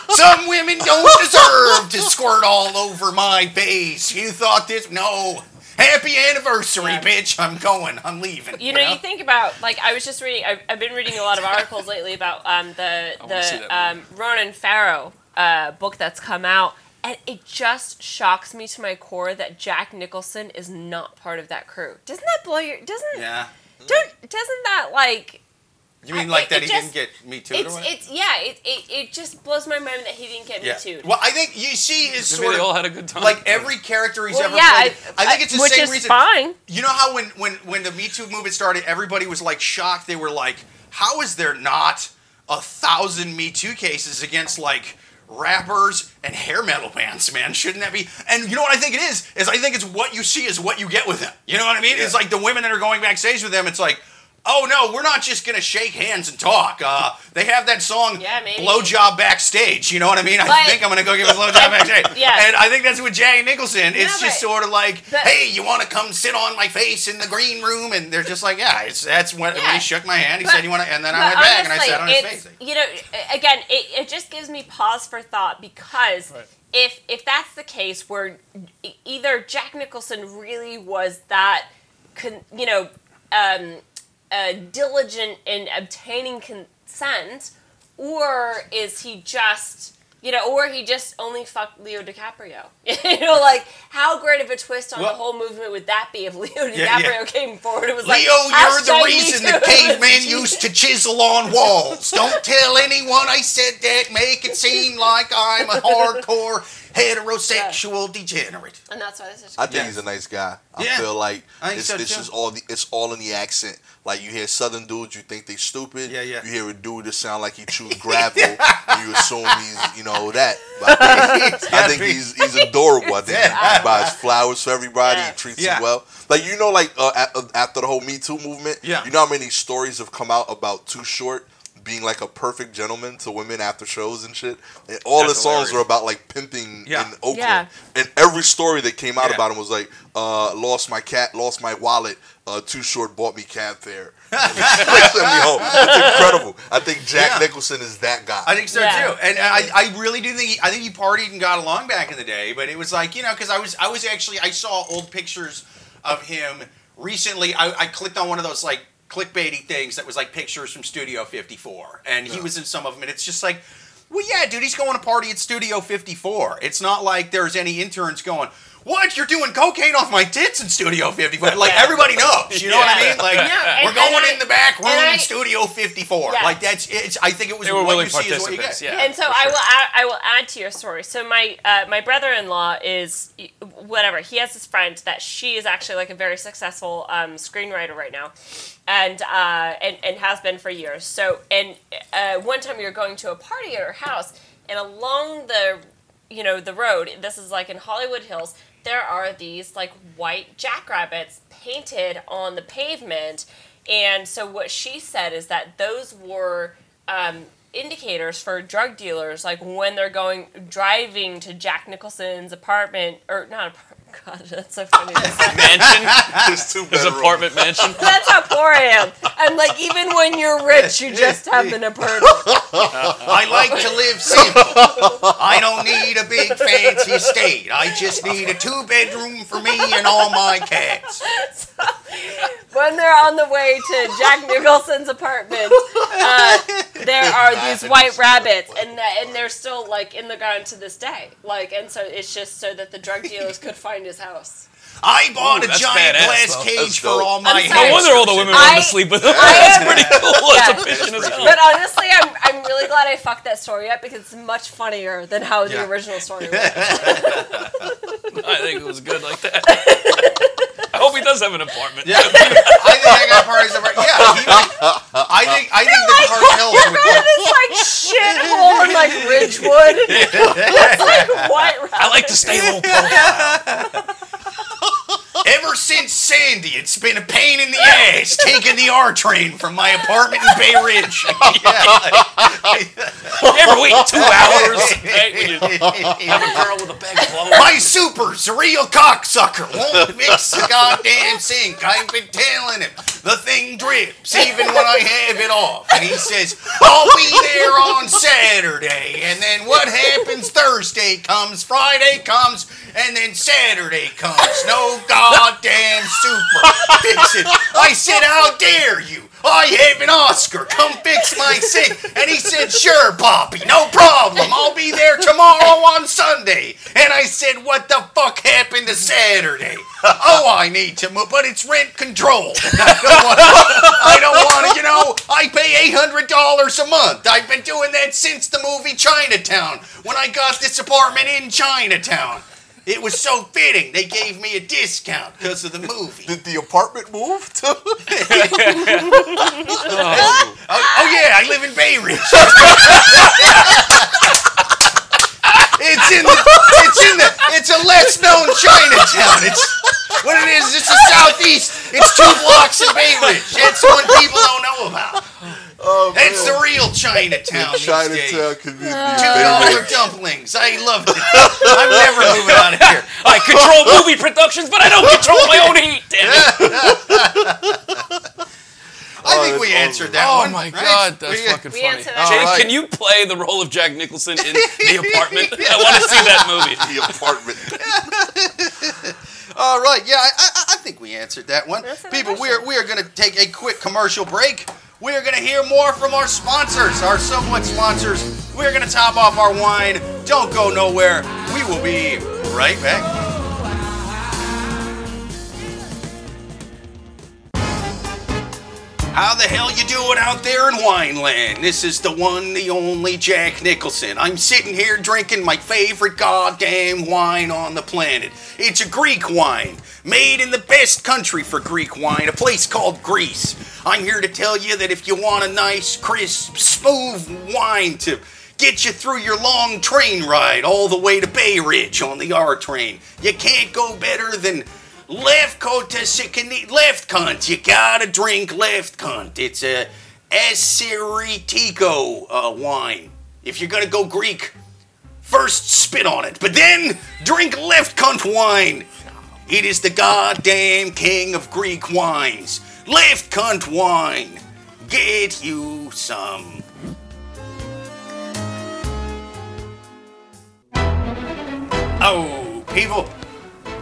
Some women don't deserve to squirt all over my face. You thought this? No. Happy anniversary, Yeah. bitch. I'm going. I'm leaving. You know, you think about like I was just reading. I've, I've been reading a lot of articles lately about um, the the um, Ronan Farrow uh, book that's come out, and it just shocks me to my core that Jack Nicholson is not part of that crew. Doesn't that blow your? Doesn't Yeah. Don't doesn't that like You mean like it- that it he just- didn't get me too? it's it's yeah it, it, it just blows my mind that he didn't get yeah. me too. Well, I think you see his Maybe sort they of all had a good time. like every character he's Well, ever yeah, played. I, think it's the which same is reason. fine. You know how when when when the Me Too movement started, everybody was like shocked. They were like, "How is there not a thousand Me Too cases against like?" Rappers and hair metal bands man. Shouldn't that be and you know what i think it is? Is i think it's what you see is what you get with them. You know what i mean? It's like the women that are going backstage with them it's like oh no we're not just gonna shake hands and talk uh, they have that song Yeah, maybe. blowjob backstage you know what i mean i Like- think i'm gonna go give a blowjob backstage Yeah. and i think that's with jack nicholson it's Yeah, just sort of like but- hey you want to come sit on my face in the green room and they're just like yeah it's that's when, when Yeah. he shook my hand he But- said you want to and then i But went back and i honestly, sat on his it's- face You know, again, it, it just gives me pause for thought because Right. if if that's the case, where e- either Jack Nicholson really was that, con, you know, um, uh, diligent in obtaining consent, or is he just you know, or he just only fucked Leo DiCaprio. you know, like how great of a twist on Well- the whole movement would that be if Leo DiCaprio Yeah, yeah. came forward? It was Leo, like, Leo, you're the reason the caveman used to chisel on walls. Don't tell anyone I said that. Make it seem like I'm a hardcore heterosexual degenerate. and that's why this is. I think Yeah. he's a nice guy. I Yeah. feel like I think it's, so, it's too. just all the it's all in the accent. Like you hear Southern dudes, you think they stupid. Yeah, yeah. You hear a dude that sound like he chews gravel, and you assume he's you know that. I think, I think he's he's adorable. I think he buys flowers for everybody. Yeah. He treats Yeah. them well. Like you know, like uh, a- after the whole Me Too movement, Yeah. You know how many stories have come out about Too Short being like a perfect gentleman to women after shows and shit. And all That's the songs hilarious. are about like pimping Yeah. in Oakland. Yeah. And every story that came out Yeah. about him was like, uh, lost my cat, lost my wallet, uh, too short, bought me cab fare. Sent me home. It's incredible. I think Jack Yeah. Nicholson is that guy. I think so Yeah. too, and I, I really do think he, I think he partied and got along back in the day. But it was like you know because I was I was actually I saw old pictures of him recently. I, I clicked on one of those like clickbaity things that was like pictures from Studio 54, and he was in some of them, and it's just like. Well, yeah, dude, he's going to party at Studio 54. It's not like there's any interns going, "What? You're doing cocaine off my tits in Studio 54." Like everybody knows, you know what I mean? Like Yeah, we're going and I- in the back room I- in Studio 54. Yeah. Like that's it's. I think it was They were what willing you see is what you get. yeah. and so for I will add, I will add to your story. So my uh, my brother in law is whatever. He has this friend that she is actually like a very successful um, screenwriter right now, and uh, and and has been for years. So and uh, one time we were going to a party at her house, and along the you know the road. This is like in Hollywood Hills. There are these like white jackrabbits painted on the pavement, and so what she said is that those were um, indicators for drug dealers, like when they're going driving to Jack Nicholson's apartment or not. Apart- God, that's so funny. to say. mansion, His two his bedroom. apartment mansion. that's how poor I am. I'm like, even when you're rich, you just have an apartment. I like to live simple. I don't need a big fancy estate. I just need a two bedroom for me and all my cats. when they're on the way to Jack Nicholson's apartment, uh, there are these white rabbits, and and they're still like in the ground to this day. Like, and so it's just so that the drug dealers could find his house. I bought Ooh, a giant badass, glass though. cage That's for dope. all my I'm. No wonder all the women wanted I- to sleep with him. That's am- pretty cool. That's efficient as hell. But honestly, I'm, I'm really glad I fucked that story up because it's much funnier than how Yeah. the original story was. I think it was good like that. I hope he does have an apartment. Yeah, I think I got parties over. Yeah, he would, I think I think the cartels would. Remember this like shithole in like Ridgewood? it's like white rabbit. I like to stay low profile. Ever since Sandy, it's been a pain in the ass taking the R train from my apartment in Bay Ridge. yeah. Every week, two hours. Right? When you have a girl with a bag of clothes. My super's a real cocksucker. Won't fix the goddamn sink. I've been telling him. The thing drips even when I have it off. And he says, I'll be there on Saturday. And then what happens? Thursday comes, Friday comes, and then Saturday comes. No goddamn super fix it. I said, How dare you? I have an Oscar. Come fix my sink. And he said, Sure, Poppy, no problem. I'll be there tomorrow on Sunday. And I said, What the fuck happened to Saturday? Oh, I need to move, but it's rent control. I don't want to, you know, I pay $800 a month. I've been doing that since the movie Chinatown when I got this apartment in Chinatown. It was so fitting. They gave me a discount because of the movie. Did the apartment move to? Oh. oh, oh yeah, I live in Bay Ridge. it's in the, it's in the, it's a less known Chinatown. It's what it is. It's the southeast. It's two blocks in Bay Ridge. It's one people don't know about. Oh, It's the real Chinatown. these Chinatown days. community. Two Bay dollar Ridge. dumplings. I love it. I'm never moving out of here. I control movie productions, but I don't control my own heat. Damn it. I think oh, that's we answered that Oh one. my right? god, that's We- fucking We funny. answered that. Jake, All right. can you play the role of Jack Nicholson in The Apartment? I want to see that movie. The apartment. All right, yeah, I, I, I think we answered that one. Answered that People, we are we are going to take a quick commercial break. We are going to hear more from our sponsors, our somewhat sponsors. We are going to top off our wine. Don't go nowhere. We will be right back. How the hell you doing out there in Wineland? This is the one, the only Jack Nicholson. I'm sitting here drinking my favorite goddamn wine on the planet. It's a Greek wine, made in the best country for Greek wine, a place called Greece. I'm here to tell you that if you want a nice, crisp, smooth wine to get you through your long train ride all the way to Bay Ridge on the R train, you can't go better than Left Sikani, left cunt. You gotta drink left cunt. It's a Assyrtiko uh, wine. If you're gonna go Greek, first spit on it, but then drink left cunt wine. It is the goddamn king of Greek wines. Left cunt wine. Get you some. Oh, people.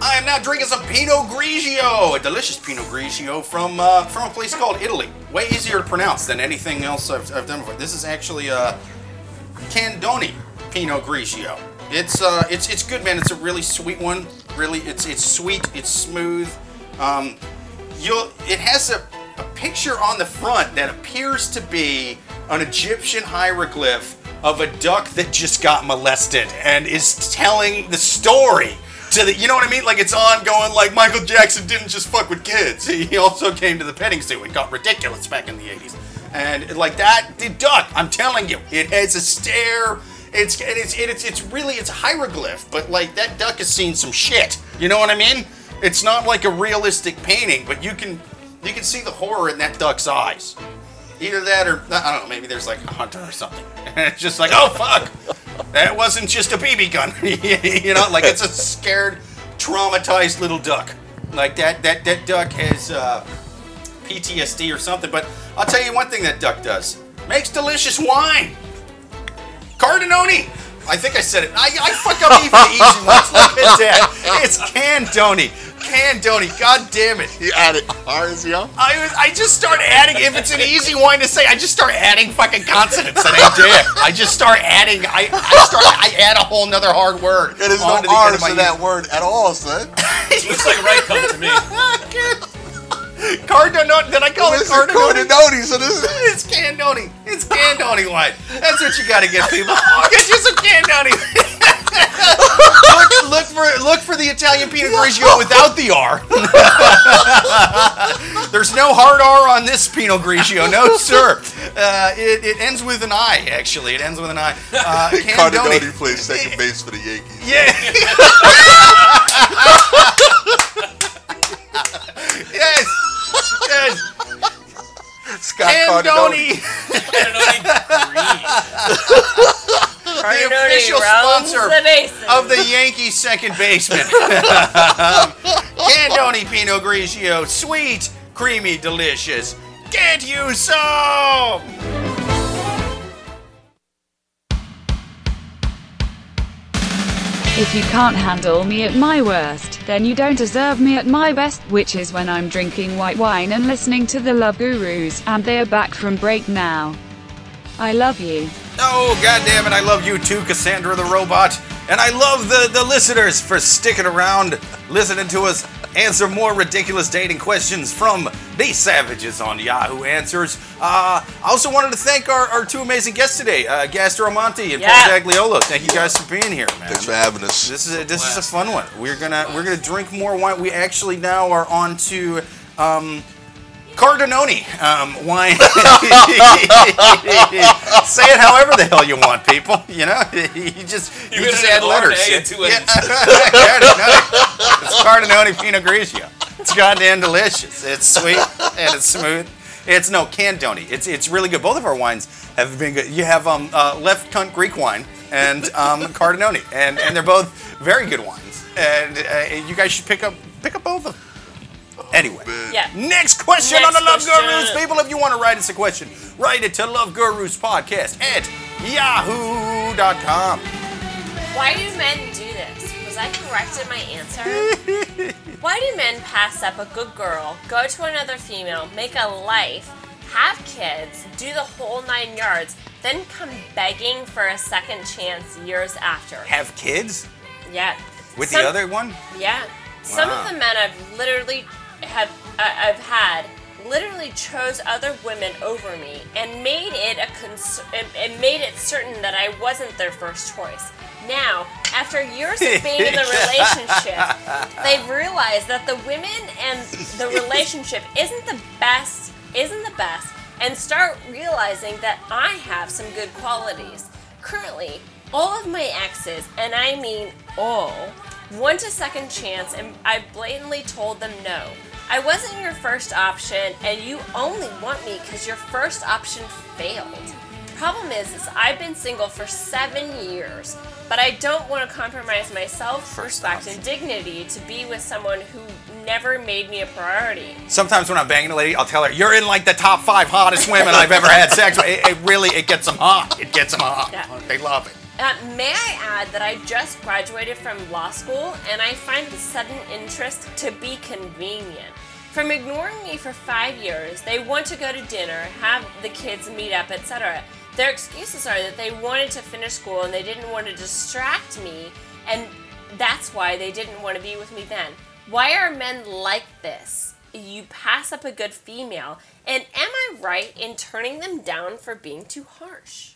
I am now drinking some Pinot Grigio, a delicious Pinot Grigio from uh, from a place called Italy. Way easier to pronounce than anything else I've, I've done before. This is actually a Candoni Pinot Grigio. It's uh, it's it's good, man. It's a really sweet one. Really, it's it's sweet. It's smooth. Um, you'll it has a, a picture on the front that appears to be an Egyptian hieroglyph of a duck that just got molested and is telling the story to the you know what I mean? Like it's ongoing. Like Michael Jackson didn't just fuck with kids. He also came to the petting zoo and got ridiculous back in the '80s. And like that, the duck. I'm telling you, it has a stare. It's it's it's it's really it's a hieroglyph, but like that duck has seen some shit. You know what I mean? It's not like a realistic painting, but you can you can see the horror in that duck's eyes. Either that or I don't know. Maybe there's like a hunter or something. And it's just like, oh fuck, that wasn't just a BB gun. you know, like it's a scared, traumatized little duck. Like that that that duck has uh, PTSD or something. But I'll tell you one thing that duck does: makes delicious wine. Cardinoni. I think I said it. I, I fuck up even the easy ones. Look at that. It's Candoni. Candoni. God damn it. You added R's, yo. I was I just start adding if it's an easy wine to say, I just start adding fucking consonants that ain't there. I just start adding I, I start I add a whole nother hard word. There's no onto the R's to that word at all, son. Looks like right come to me. Cardinoni. Did I call it This is Cardinoni? Cardinoni, so this is. It's Candoni. It's Candoni wine. That's what you gotta get, people. Get you some Candoni. Look, look for look for the Italian Pinot Grigio without the R. There's no hard R on this Pinot Grigio, no sir. Uh, it, it ends with an I. Actually, it ends with an I. Uh, Cardinoni plays second base for the Yankees. Yeah. The of the Yankees second baseman. Candoni Pinot Grigio, sweet, creamy, delicious. Get you some! If you can't handle me at my worst, then you don't deserve me at my best, which is when I'm drinking white wine and listening to the Love Gurus, and they're back from break now. I love you. Oh, goddammit, I love you too, Cassandra the robot. And I love the, the listeners for sticking around, listening to us answer more ridiculous dating questions from these savages on Yahoo Answers. Uh, I also wanted to thank our, our two amazing guests today, uh, Gastor Almonte and Yeah. Paul Dagliolo. Thank you guys for being here, man. Thanks for having us. This is a, this is a fun one. We're gonna we're gonna drink more wine. We actually now are on to um, Cardinoni um, wine. Say it however the hell you want, people. You know, you just you, You just add an R and letters. A and two Yeah. Cardinoni. It's Cardinoni Pinot Grigio. It's goddamn delicious. It's sweet and it's smooth. It's no Candoni. It's it's really good. Both of our wines have been good. You have um, uh, left cunt Greek wine and um, Cardinoni, and and they're both very good wines. And uh, you guys should pick up pick up both of them. Anyway. Yeah. Next question Next on the Love question. Gurus. People, if you want to write us a question, write it to Love Gurus Podcast at yahoo.com. Why do men do this? Was I correct in my answer? Why do men pass up a good girl, go to another female, make a life, have kids, do the whole nine yards, then come begging for a second chance years after? Have kids Yeah. with Some- the other one? Yeah. Some of the men I've literally have uh, I've had literally chose other women over me and made it a cons- and, and made it certain that I wasn't their first choice. Now, after years of being in the relationship, they've realized that the women and the relationship isn't the best, isn't the best, and start realizing that I have some good qualities. Currently, all of my exes, and I mean all, want a second chance, and I blatantly told them no. I wasn't your first option, and you only want me because your first option failed. Problem is, is I've been single for seven years, but I don't want to compromise my self-respect and dignity to be with someone who never made me a priority. Sometimes when I'm banging a lady, I'll tell her, "You're in like the top five hottest women I've ever had sex with." It, it really, it gets them hot. It gets them hot. Yeah. They love it. Uh, may I add that I just graduated from law school and I find the sudden interest to be convenient. From ignoring me for five years, they want to go to dinner, have the kids meet up, etc. Their excuses are that they wanted to finish school and they didn't want to distract me, and that's why they didn't want to be with me then. Why are men like this? You pass up a good female, and am I right in turning them down for being too harsh?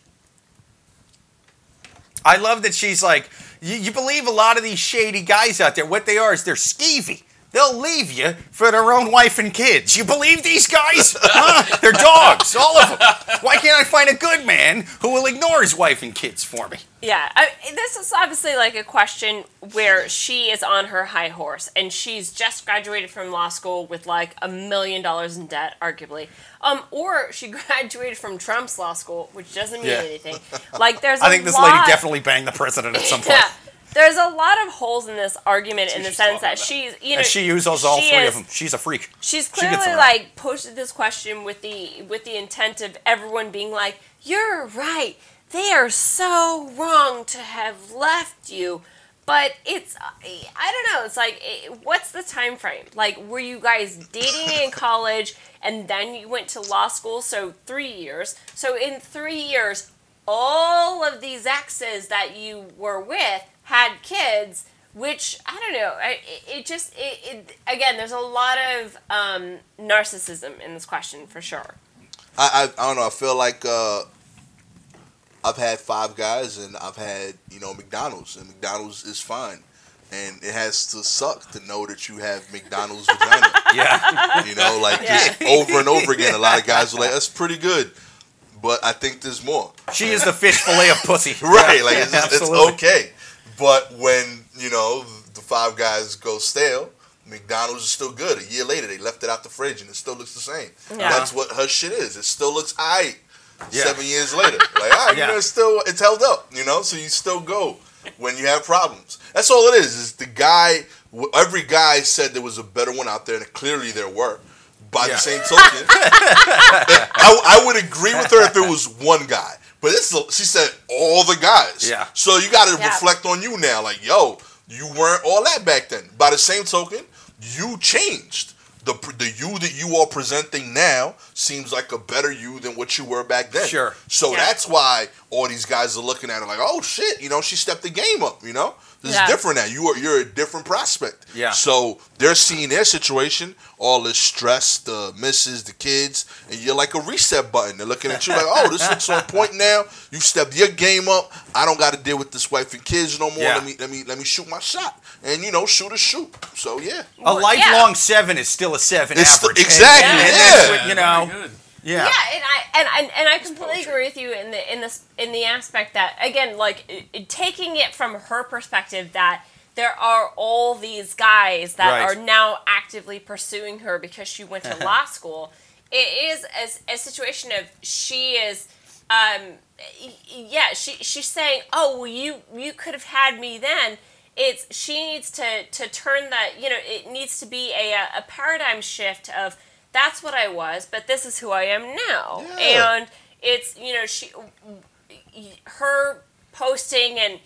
I love that she's like, you, you believe a lot of these shady guys out there, what they are is they're skeevy. They'll leave you for their own wife and kids. You believe these guys? Huh? They're dogs, all of them. Why can't I find a good man who will ignore his wife and kids for me? Yeah, I, this is obviously like a question where she is on her high horse and she's just graduated from law school with like a million dollars in debt, arguably. Um, or she graduated from Trump's law school, which doesn't mean Yeah. anything. Like, there's I think this lot, lady definitely banged the president at some point. Yeah, there's a lot of holes in this argument in the sense that about. she's, you know, And she uses all she three is- of them. She's a freak. She's clearly around. like posted this question with the with the intent of everyone being like, "You're right. They are so wrong to have left you." But it's I don't know. It's like eh, what's the time frame? Like were you guys dating in college and then you went to law school so 3 years. So in 3 years all of these exes that you were with had kids which I don't know. I, it, it just it, it again. There's a lot of um, narcissism in this question for sure. I, I I don't know. I feel like uh, I've had five guys, and I've had you know McDonald's, and McDonald's is fine, and it has to suck to know that you have McDonald's vagina. Yeah. You know, like Yeah. just over and over again. A lot of guys are like, "That's pretty good," but I think there's more. she is the fish fillet of pussy. Right? Yeah, like yeah, it's, it's okay, but when you know the five guys go stale. McDonald's is still good. A year later, they left it out the fridge and it still looks the same. Yeah. That's what her shit is. It still looks aight Yeah. seven years later. Like, all right, Yeah. you know, it's still it's held up, you know. So you still go when you have problems. That's all it is. Is the guy? Every guy said there was a better one out there, and clearly there were. By Yeah. the same token, I, I would agree with her if it was one guy. But it's she said all the guys. Yeah. So you got to Yeah. reflect on you now. Like, yo, you weren't all that back then. By the same token, you changed. The, the you that you are presenting now seems like a better you than what you were back then. Sure. So Yeah. that's why all these guys are looking at her like, oh shit, you know, she stepped the game up. You know, this Yeah. is different now. You are you're a different prospect. Yeah. So they're seeing their situation, all the stress, the misses, the kids, and you're like a reset button. They're looking at you like, oh, this looks on point now. You stepped your game up. I don't got to deal with this wife and kids no more. Yeah. Let me let me let me shoot my shot, and you know, shoot a shoot. So yeah, A lifelong yeah. seven is still a seven It's average. st- exactly, And, and yeah. what, you know. Yeah. Yeah, and I and I, and I completely agree with you in the in this in the aspect that again, like i- i- taking it from her perspective that there are all these guys that Right. are now actively pursuing her because she went to law school. It is a, a situation of she is, um, yeah, she she's saying, oh, well, you you could have had me then. It's she needs to to turn that you know it needs to be a a paradigm shift of that's what I was, but this is who I am now. Yeah. And it's you know she her posting and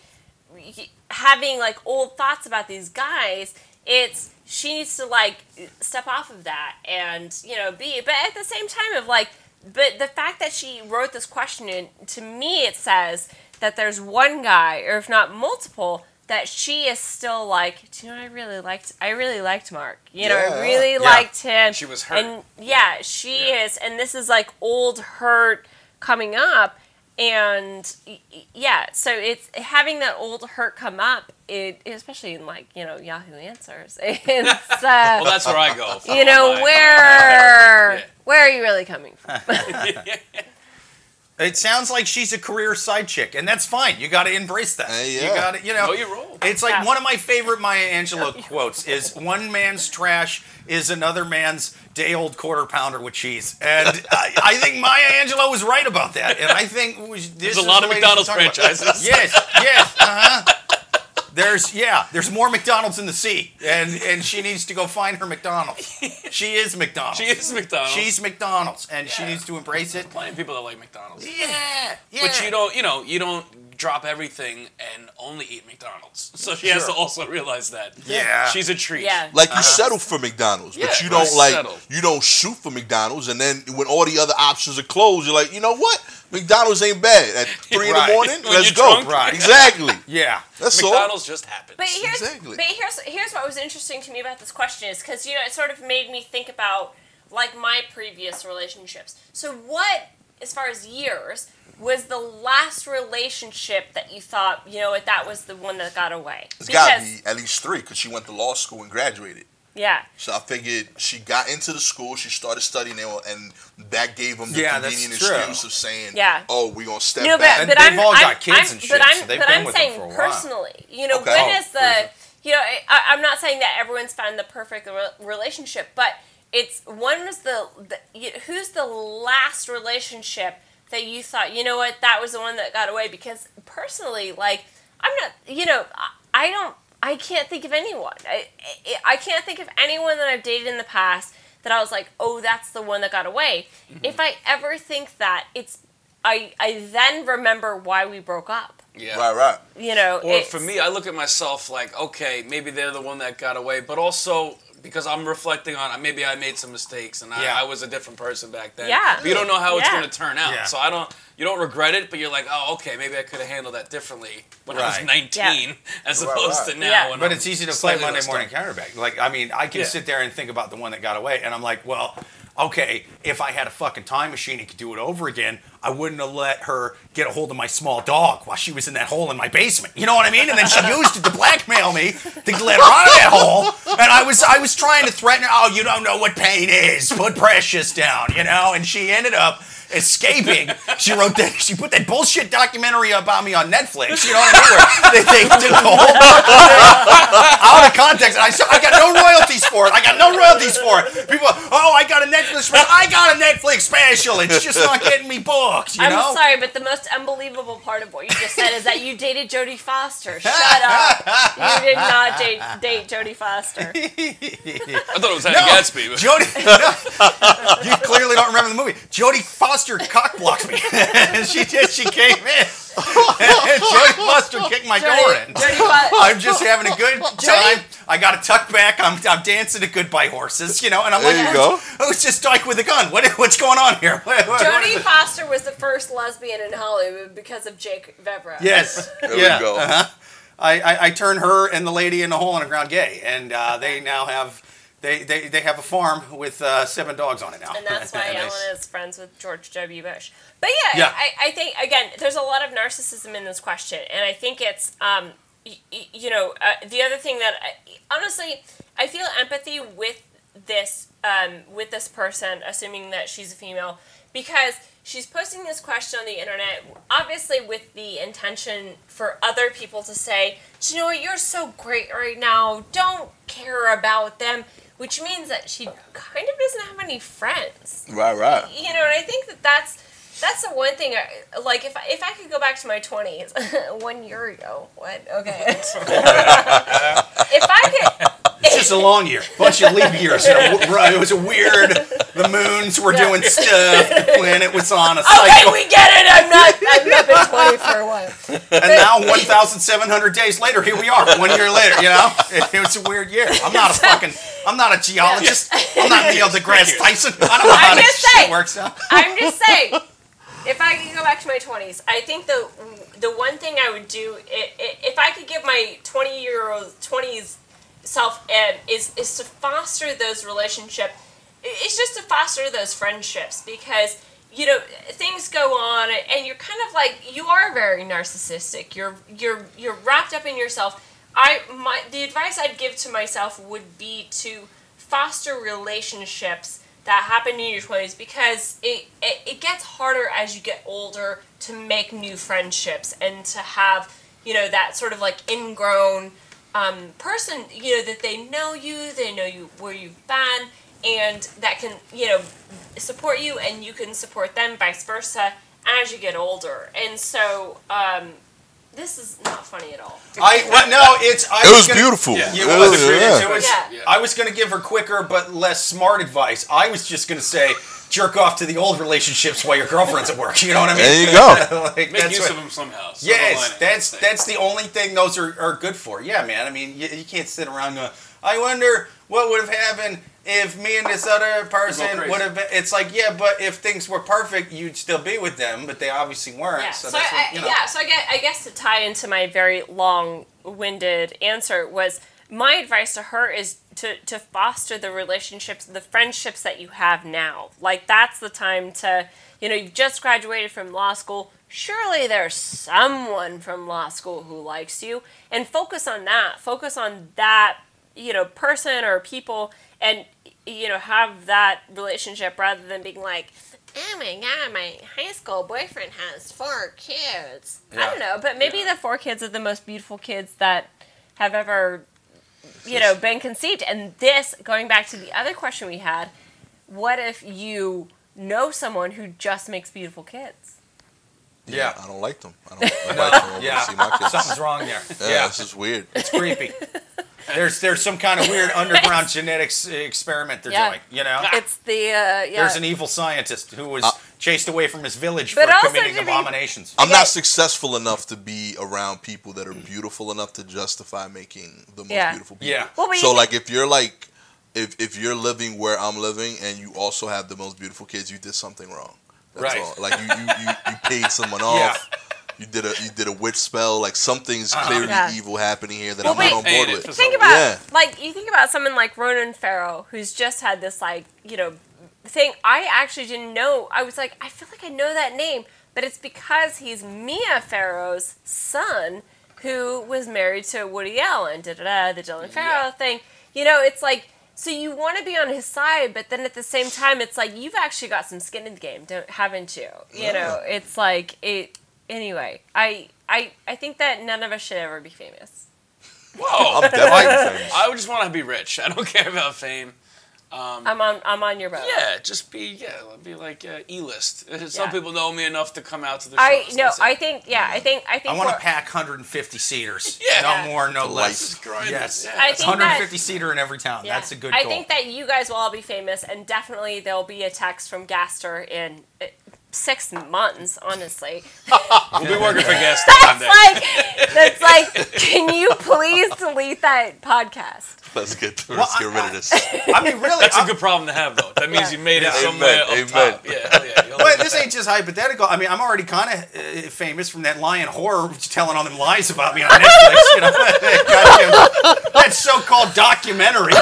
having like old thoughts about these guys. It's she needs to like step off of that and you know be but at the same time of like but the fact that she wrote this question in to me it says that there's one guy or if not multiple that she is still like do you know I really liked I really liked Mark you know Yeah. I really Yeah. liked him She was hurt. and yeah she is and this is like old hurt coming up and y- y- yeah so it's having that old hurt come up it especially in like you know yahoo answers it's uh, Well, that's where I go. you know my- my- where Yeah. where are you really coming from It sounds like she's a career side chick, and that's fine. You got to embrace that. Hey, You got to, you know. Know your role. It's like Yeah. one of my favorite Maya Angelou quotes is one man's trash is another man's day old quarter pounder with cheese. And I, I think Maya Angelou was right about that. And I think we- this There's is a lot of McDonald's talk about- franchises. Yes, yes, uh-huh. There's yeah, there's more McDonald's in the sea, and and she needs to go find her McDonald's. She is McDonald's. She is McDonald's. She's McDonald's, and she needs to embrace it. plenty of people that like McDonald's. Yeah, yeah. But you don't, you know, you don't drop everything and only eat McDonald's. So she has to also realize that. Yeah. She's a treat. yeah like you settle for McDonald's, but Uh-huh. You don't like settle. you don't shoot for McDonald's, and then when all the other options are closed, you're like, you know what, McDonald's ain't bad at three in the morning. When Let's go. drunk. Right. Exactly. Yeah. That's all. McDonald's just happens. But here's Exactly. but here's here's what was interesting to me about this question is because you know it sort of made me think about like my previous relationships. So what, as far as years, was the last relationship that you thought you know what that was the one that got away? It's got to be at least three because she went to law school and graduated. yeah. So I figured she got into the school, she started studying there, and that gave them the Yeah, convenient excuse of saying, Yeah. "Oh, we're gonna step No, but, back." And but they've I'm, all I'm, got kids I'm, and shit, But I'm, so they've but been I'm with them saying for a while. personally, you know, Okay. when Oh, is the, you know, I, I'm not saying that everyone's found the perfect re- relationship, but it's when was the, the who's the last relationship that you thought, you know what, that was the one that got away? Because personally, like, I'm not, you know, I, I don't, I can't think of anyone. I, I, I can't think of anyone that I've dated in the past that I was like, oh, that's the one that got away. Mm-hmm. If I ever think that, it's I I then remember why we broke up. yeah. right, right. You know, Or it's- for me, I look at myself like, okay, maybe they're the one that got away, but also because I'm reflecting on maybe I made some mistakes and I, Yeah. I was a different person back then. Yeah. But you don't know how it's Yeah. going to turn out. Yeah. So I don't, you don't regret it, but you're like, oh, okay, maybe I could have handled that differently when I was Right. 19 as Right, opposed right. to now. Yeah. when But I'm it's easy to play Monday morning done. counterback. Like, I mean, I can Yeah. sit there and think about the one that got away, and I'm like, well, okay, if I had a fucking time machine and could do it over again, I wouldn't have let her get a hold of my small dog while she was in that hole in my basement. You know what I mean? And then she used it to blackmail me to let her out of that hole. And I was, I was trying to threaten her. Oh, you don't know what pain is. Put Precious down, you know. And she ended up. Escaping. She wrote that. She put that bullshit documentary about me on Netflix. You know what I mean? Where they, they took the whole thing out of context, and I said, I got no royalties for it. I got no royalties for it. People, oh, I got a Netflix special. I got a Netflix special. It's just not getting me booked. You I'm know? sorry, but the most unbelievable part of what you just said is that you dated Jodie Foster. Shut up. You did not date, date Jodie Foster. I thought it was Hannah No, Gadsby. But Jodie, no, you clearly don't remember the movie. Jodie Foster cockblocked me. and she did. She came in. And Jodie Foster kicked my door in. Jodie Fo- I'm just having a good time. I got a tuck back. I'm, I'm dancing to Goodbye Horses, you know, and I'm There like, you go. "Who's- Who's just Dyke with a gun? What, what's going on here? What- what- what Jodie? Foster was the first lesbian in Hollywood because of Jake Vevera. Yes. There we yeah. go. Uh-huh. I, I, I turned her and the lady in the hole in the ground gay, and uh, they now have they, they, they have a farm with uh, seven dogs on it now. And that's why And they- is friends with George W. Bush. But yeah, Yeah. I, I think, again, there's a lot of narcissism in this question. And I think it's, um, y- y- you know, uh, the other thing that, I, honestly, I feel empathy with this, um, with this person, assuming that she's a female, because she's posting this question on the internet, obviously with the intention for other people to say, "Do you know what, you're so great right now, don't care about them, which means that she kind of doesn't have any friends. Right, right. You know, and I think that that's that's the one thing. I, like, if I, if I could go back to my twenties, one year ago, what? Okay. if I could, It's just a long year, bunch of leap years. You it was a weird. The moons were doing stuff. The planet was on a cycle. okay, cycle, we get it. I'm not. I've not been twenty for a while. and now 1,700 days later, here we are. One year later, you know, it, it was a weird year. I'm not a fucking. I'm not a geologist. I'm not Neil deGrasse Tyson. I don't know how I'm this just shit saying. works out. I'm just saying, if I could go back to my twenties, I think the the one thing I would do i- i- if I could give my twenty year old twenties self um, is is to foster those relationship. It's just to foster those friendships because you know things go on and you're kind of like you are very narcissistic. You're you're you're wrapped up in yourself. I my the advice I'd give to myself would be to foster relationships that happen in your 20s because it, it, it gets harder as you get older to make new friendships and to have you know that sort of like ingrown um, person you know that they know you they know you where you've been and that can you know support you and you can support them vice versa as you get older and so um, this is not funny at all I well, no, it's. I It was gonna- beautiful. Yeah. It It was, was- it yeah. was- Yeah. I was going to give her quicker but less smart advice. I was just going to say, jerk off to the old relationships while your girlfriend's at work. You know what I mean? There you go. like, Make that's use what- of them somehow. Silver Yes, that's that's the only thing those are, are good for. Yeah, man. I mean, you, you can't sit around going, I wonder what would have happened if me and this other person would have been. It's like, yeah, but if things were perfect, you'd still be with them, but they obviously weren't. Yeah. So, So, that's I, what, you know. yeah. So I guess, I guess to tie into my very long-winded answer was my advice to her is to to foster the relationships, the friendships that you have now. Like that's the time to, you know, you've just graduated from law school. Surely there's someone from law school who likes you, and focus on that. Focus on that, you know, person or people, and you know, have that relationship rather than being like, oh my god, my high school boyfriend has four kids. I don't know, but maybe the four kids are the most beautiful kids that have ever, you know, been conceived. And this, going back to the other question we had, what if you know someone who just makes beautiful kids? Yeah. I don't like them. I don't, I like them. Yeah. see my kids. Something's wrong there. Yeah, Yeah, this is weird. it's creepy. There's there's some kind of weird underground genetics experiment they're Yeah. doing. You know, It's the uh, yeah. there's an evil scientist who was Uh, chased away from his village But for committing to be- abominations. I'm Okay. not successful enough to be around people that are beautiful enough to justify making the most Yeah. beautiful people. Yeah. Well, so you- like if you're like if if you're living where I'm living and you also have the most beautiful kids, you did something wrong. That's Right. all. Like you, you, you, you paid someone off. You did a you did a witch spell. Like something's Uh-huh. clearly Yeah. evil happening here that Well, I'm not on board with. for think about Yeah. like you think about someone like Ronan Farrow who's just had this like you know thing. I actually didn't know. I was like, I feel like I know that name, but it's because he's Mia Farrow's son who was married to Woody Allen. Da da da. The Dylan Farrow thing. You know, it's like so you want to be on his side, but then at the same time, it's like you've actually got some skin in the game, don't haven't you? You know, it's like it. Anyway, I I I think that none of us should ever be famous. Whoa! I'm definitely famous. I would just want to be rich. I don't care about fame. I'm on I'm on your boat. Yeah, just be yeah, be like uh, E-list. Some Yeah. people know me enough to come out to the show. I no, That's it. I think yeah, I think I think I want to pack 150 seaters. Yeah. No more, no less. Delight. Yes. Yeah, I It's think that- 150 seater in every town. Yeah. That's a good I goal. think that you guys will all be famous, and definitely there'll be a text from Gastor in six months. Honestly, We'll be working for guests one that's day. like that's like. Can you please delete that podcast? Let's get Well, let's get I- rid of this. I mean, really. That's a I'm- good problem to have, though. That means Yeah. you made it somewhere Amen, up amen. top. Yeah, hell yeah. You'll But live this ain't just hypothetical. I mean, I'm already kind of uh, famous from that Lion horror telling all them lies about me on Netflix. You know, Goddamn, that so-called documentary,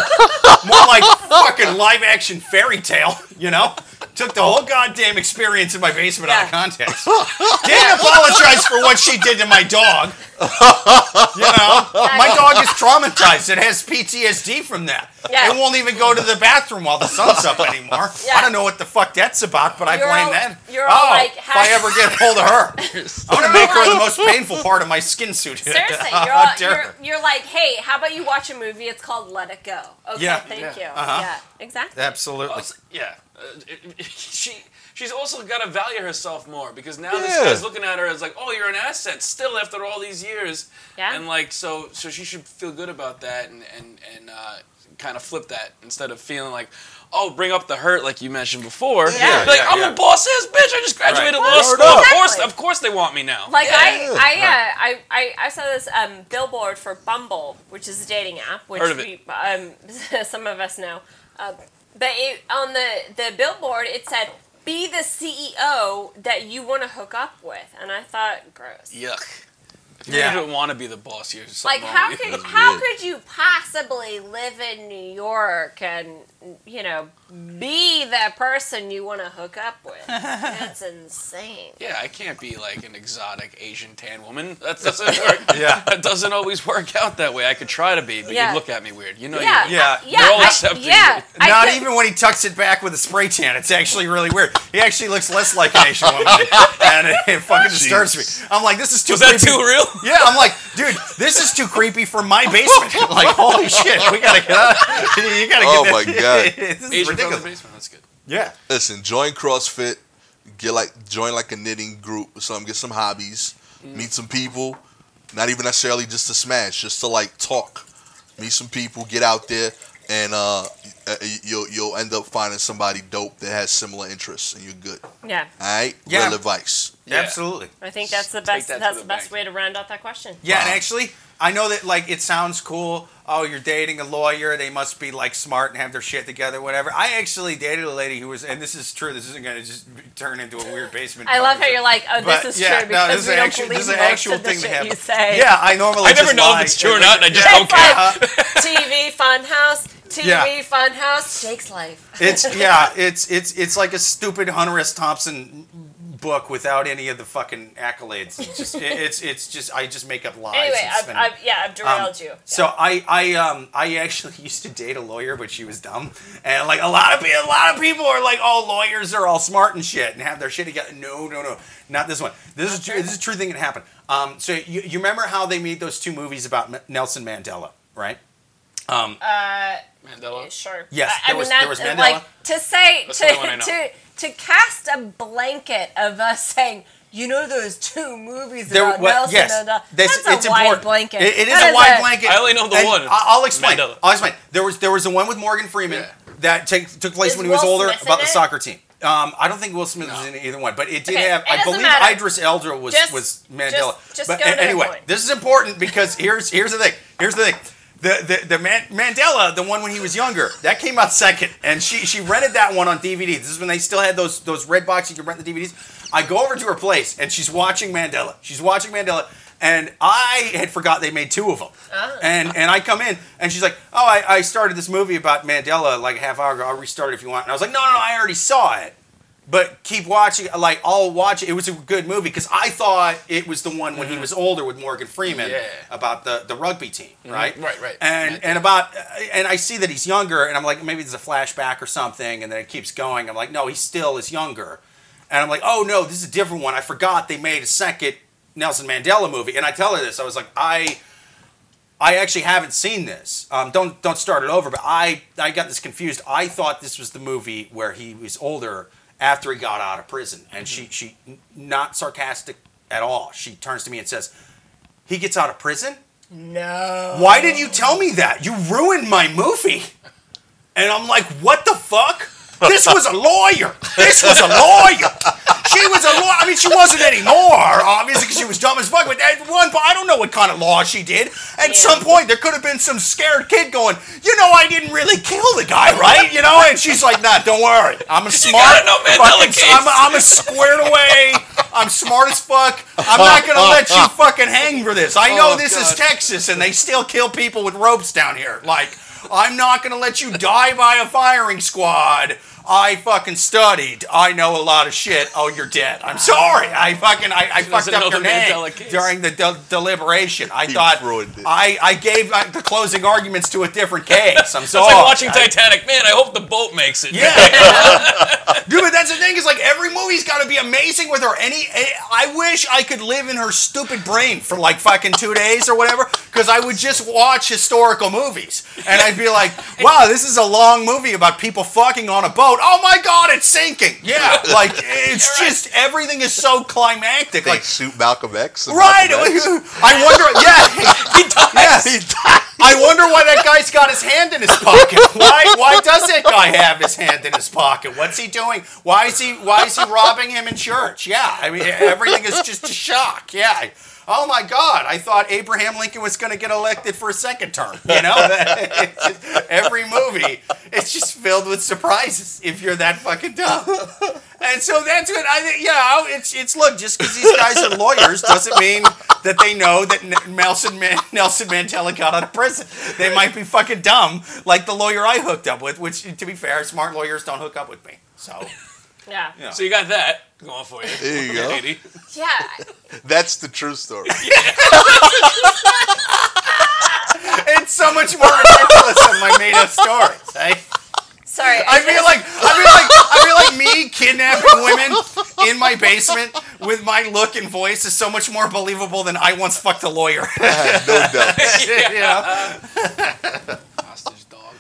more like fucking live-action fairy tale. You know, took the whole goddamn experience in my basement out of Yeah. context. Didn't apologize for what she did to my dog. You know, my dog is traumatized. It has PTSD from that. Yeah. It won't even go to the bathroom while the sun's up anymore. Yeah. I don't know what the fuck that's about, but I You're blame all- that. you're all oh, like, if I ever get a hold of her, I'm gonna You're make all her the like- most painful part of my skin suit. Seriously, you're, all, dare you're her. you're like, hey, how about you watch a movie? It's called Let It Go. Okay, Yeah. thank Yeah. you. Uh-huh. Yeah, exactly. Absolutely. Also- yeah. Uh, it- it- she she's also got to value herself more because now this guy's looking at her as like, oh, you're an asset still after all these years. Yeah. And like, so so she should feel good about that and and and uh, kind of flip that instead of feeling like. Oh, bring up the hurt like you mentioned before. Yeah. like Yeah, I'm yeah. a boss ass bitch. I just graduated Right. law Well, school. Of course, of course they want me now. Like Yeah. I, I, Right. uh, I, I, I saw this um, billboard for Bumble, which is a dating app, which Heard of we, um, some of us know. Uh, but it, on the the billboard, it said, "Be the CEO that you want to hook up with," and I thought, gross. Yuck. If Yeah. you don't want to be the boss, you're Like how could how weird. could you possibly live in New York and you know be the person you want to hook up with? That's insane. Yeah, I can't be like an exotic Asian tan woman. That doesn't work. Yeah. That doesn't always work out that way. I could try to be, but Yeah. you look at me weird. You know Yeah, you Yeah. I- yeah, They're all I- accepting yeah. you. I Not could- even when he tucks it back with a spray tan. It's actually really weird. He actually looks less like an Asian woman, and it, it fucking disturbs me. I'm like, this is too. Was that too real? Yeah, I'm like, dude, this is too creepy for my basement. like, holy shit, we gotta get out. You gotta get. Oh get my that- God. this is Asian from the ridiculous. basement. That's good. Yeah. Listen, join CrossFit, get like join like a knitting group or something, get some hobbies, Mm. meet some people, not even necessarily just to smash, just to like talk. Meet some people, get out there and uh uh, you'll you'll end up finding somebody dope that has similar interests and you're good. Yeah, All right? Yeah. Real advice. Yeah. Absolutely. I think that's the Take best. that to That's the the best bank. way to round out that question. Yeah, and actually, I know that like it sounds cool. Oh, you're dating a lawyer. They must be like smart and have their shit together, whatever. I actually dated a lady who was, and this is true. This isn't gonna just turn into a weird basement. I love how you're like, oh, But, this is yeah, true no, because this we an don't actual- believe this is an most actual of the thing that shit you happened. say. Yeah, I normally. I never just know if it's true or not, and I just It's don't care. like uh-huh. TV Funhouse, TV Yeah. Funhouse, Jake's life. It's yeah, it's it's it's like a stupid Hunter S. Thompson book without any of the fucking accolades. It's just it's it's just I just make up lies. Anyway, I've, I've, yeah, I've Um, derailed you. So I I um I actually used to date a lawyer, but she was dumb, and like a lot of people, a lot of people are like, oh, lawyers are all smart and shit and have their shit together. No, no, no, not this one. This is true. This is a true thing that happened. Um, so you, you remember how they made those two movies about M- Nelson Mandela, right? Um, Uh, Mandela. sure. Yes, I, there I was- mean, there was Mandela. Like to say That's the only one I to to to cast a blanket of us saying. You know those two movies there, about well, Nelson yes, Mandela? this- That's it's a wide important. blanket. It- it is That a wide blanket. I only know the And one. I- I'll explain. Mandela. I'll explain. There was there was the one with Morgan Freeman Yeah. that take, took place Is when he was Will older Smith about the it? soccer team. Um, I don't think Will Smith was in either one, but it did Okay, have. it I believe matter. Idris Elba was Just- was Mandela. just- just but go to a- the anyway, point. this is important because here's here's the thing. Here's the thing. The the, the Man, Mandela, the one when he was younger, that came out second, and she she rented that one on DVD. This is when they still had those those red boxes you could rent the DVDs. I go over to her place, and she's watching Mandela. She's watching Mandela. And I had forgot they made two of them. Ah. And and I come in and she's like, "Oh, I, I started this movie about Mandela like a half hour ago. I'll restart it if you want." And I was like, "No, no, no, I already saw it. But keep watching. Like I'll watch it. It was a good movie because I thought it was the one when he was older with Morgan Freeman Yeah. about the the rugby team, right? Right, right. And Right. and about and I see that he's younger, and I'm like maybe there's a flashback or something, and then it keeps going. I'm like no, he still is younger, and I'm like oh no, this is a different one. I forgot they made a second Nelson Mandela movie, and I tell her this. I was like I. I actually haven't seen this. Um, don't don't start it over. But I I got this confused. I thought this was the movie where he was older after he got out of prison, and she mm-hmm. she not sarcastic at all. She turns to me and says, "He gets out of prison." No. Why did you tell me that? You ruined my movie. And I'm like, what the fuck? This was a lawyer. This was a lawyer. She was a lawyer. I mean, she wasn't anymore, obviously, because she was dumb as fuck. But at one point, I don't know what kind of law she did. At Yeah. some point, there could have been some scared kid going, you know, I didn't really kill the guy, right? You know? And she's like, nah, don't worry. I'm a smart. gotta know Mandela fucking-. I'm, I'm a squared away. I'm smart as fuck. I'm not gonna let you fucking hang for this. I know Oh, this is Texas and they still kill people with ropes down here. Like, I'm not gonna let you die by a firing squad. I fucking studied. I know a lot of shit. Oh, you're dead. I'm sorry. I fucking I, I fucked up your name during the de- deliberation. I He thought ruined it. I I gave uh, the closing arguments to a different case. I'm sorry. It's like watching I- Titanic. Man, I hope the boat makes it. yeah. Dude, but that's the thing is like every movie's got to be amazing with her. Any, eh, I wish I could live in her stupid brain for like fucking two days or whatever, because I would just watch historical movies and I'd be like, wow, this is a long movie about people fucking on a boat. Oh my god, it's sinking. Yeah, like it's just everything is so climactic. They Like shoot Malcolm X. Right. Malcolm X. I wonder. Yeah. He dies. Yes. I wonder why that guy's got his hand in his pocket. Why? Why does that guy have his hand in his pocket? What's he doing? Why is he? Why is he robbing him in church? Yeah. I mean, everything is just a shock. Yeah. Oh my God! I thought Abraham Lincoln was going to get elected for a second term. You know, It's just- every movie it's just filled with surprises if you're that fucking dumb. And so that's what I think. Yeah, it's it's look. Just because these guys are lawyers doesn't mean that they know that Nelson Man- Nelson Mandela got out of prison. They might be fucking dumb, like the lawyer I hooked up with. Which, to be fair, smart lawyers don't hook up with me. So Yeah. Yeah. So you got that going for you. There you go. lady. Yeah. That's the true story. it's so much more ridiculous than my made-up stories. Eh? Sorry. I feel like I feel like I feel like me kidnapping women in my basement with my look and voice is so much more believable than I once fucked a lawyer. I have no doubt. you know? Hostage dog.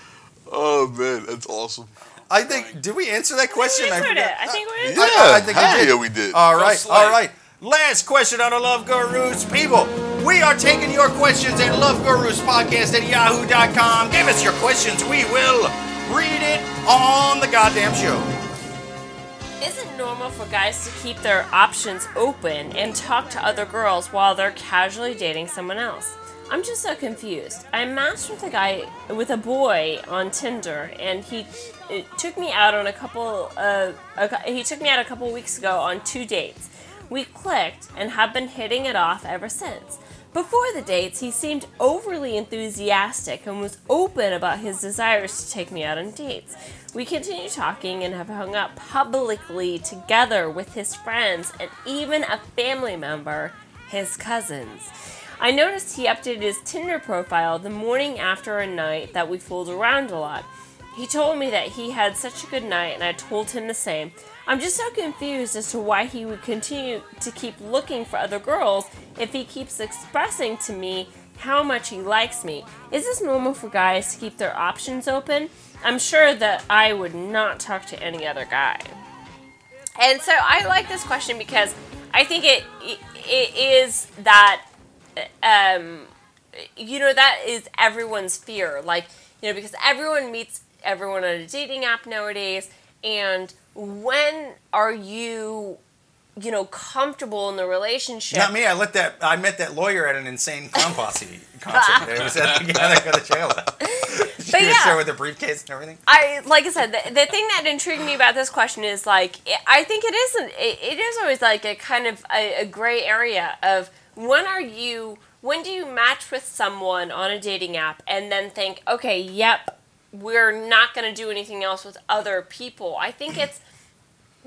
Oh man, that's awesome. I think. Did we answer that question? We I answered forgot. it. I think we Yeah, answered I- I think we did. yeah, we did. All right, all right. Last question on the Love Gurus. People, we are taking your questions at Love Gurus Podcast at yahoo.com. Give us your questions. We will read it on the goddamn show. Is it normal for guys to keep their options open and talk to other girls while they're casually dating someone else? I'm just so confused. I matched with a guy with a boy on Tinder, and he it took me out on a couple. Uh, a, he took me out a couple weeks ago on two dates. We clicked and have been hitting it off ever since. Before the dates, he seemed overly enthusiastic and was open about his desires to take me out on dates. We continue talking and have hung out publicly together with his friends and even a family member, his cousins. I noticed he updated his Tinder profile the morning after a night that we fooled around a lot. He told me that he had such a good night, and I told him the same. I'm just so confused as to why he would continue to keep looking for other girls if he keeps expressing to me how much he likes me. Is this normal for guys to keep their options open? I'm sure that I would not talk to any other guy. And so I like this question because I think it it is that um you know that is everyone's fear like you know because everyone meets everyone on a dating app nowadays and when are you you know comfortable in the relationship Not me. I let that. I met that lawyer at an insane clown posse concert. It was at the go to jail. She But was yeah. there with her briefcase and everything. I like I said, the, the thing that intrigued me about this question is like I think it isn't. It, it is always like a kind of a, a gray area of when are you when do you match with someone on a dating app and then think, okay, yep, we're not going to do anything else with other people. I think it's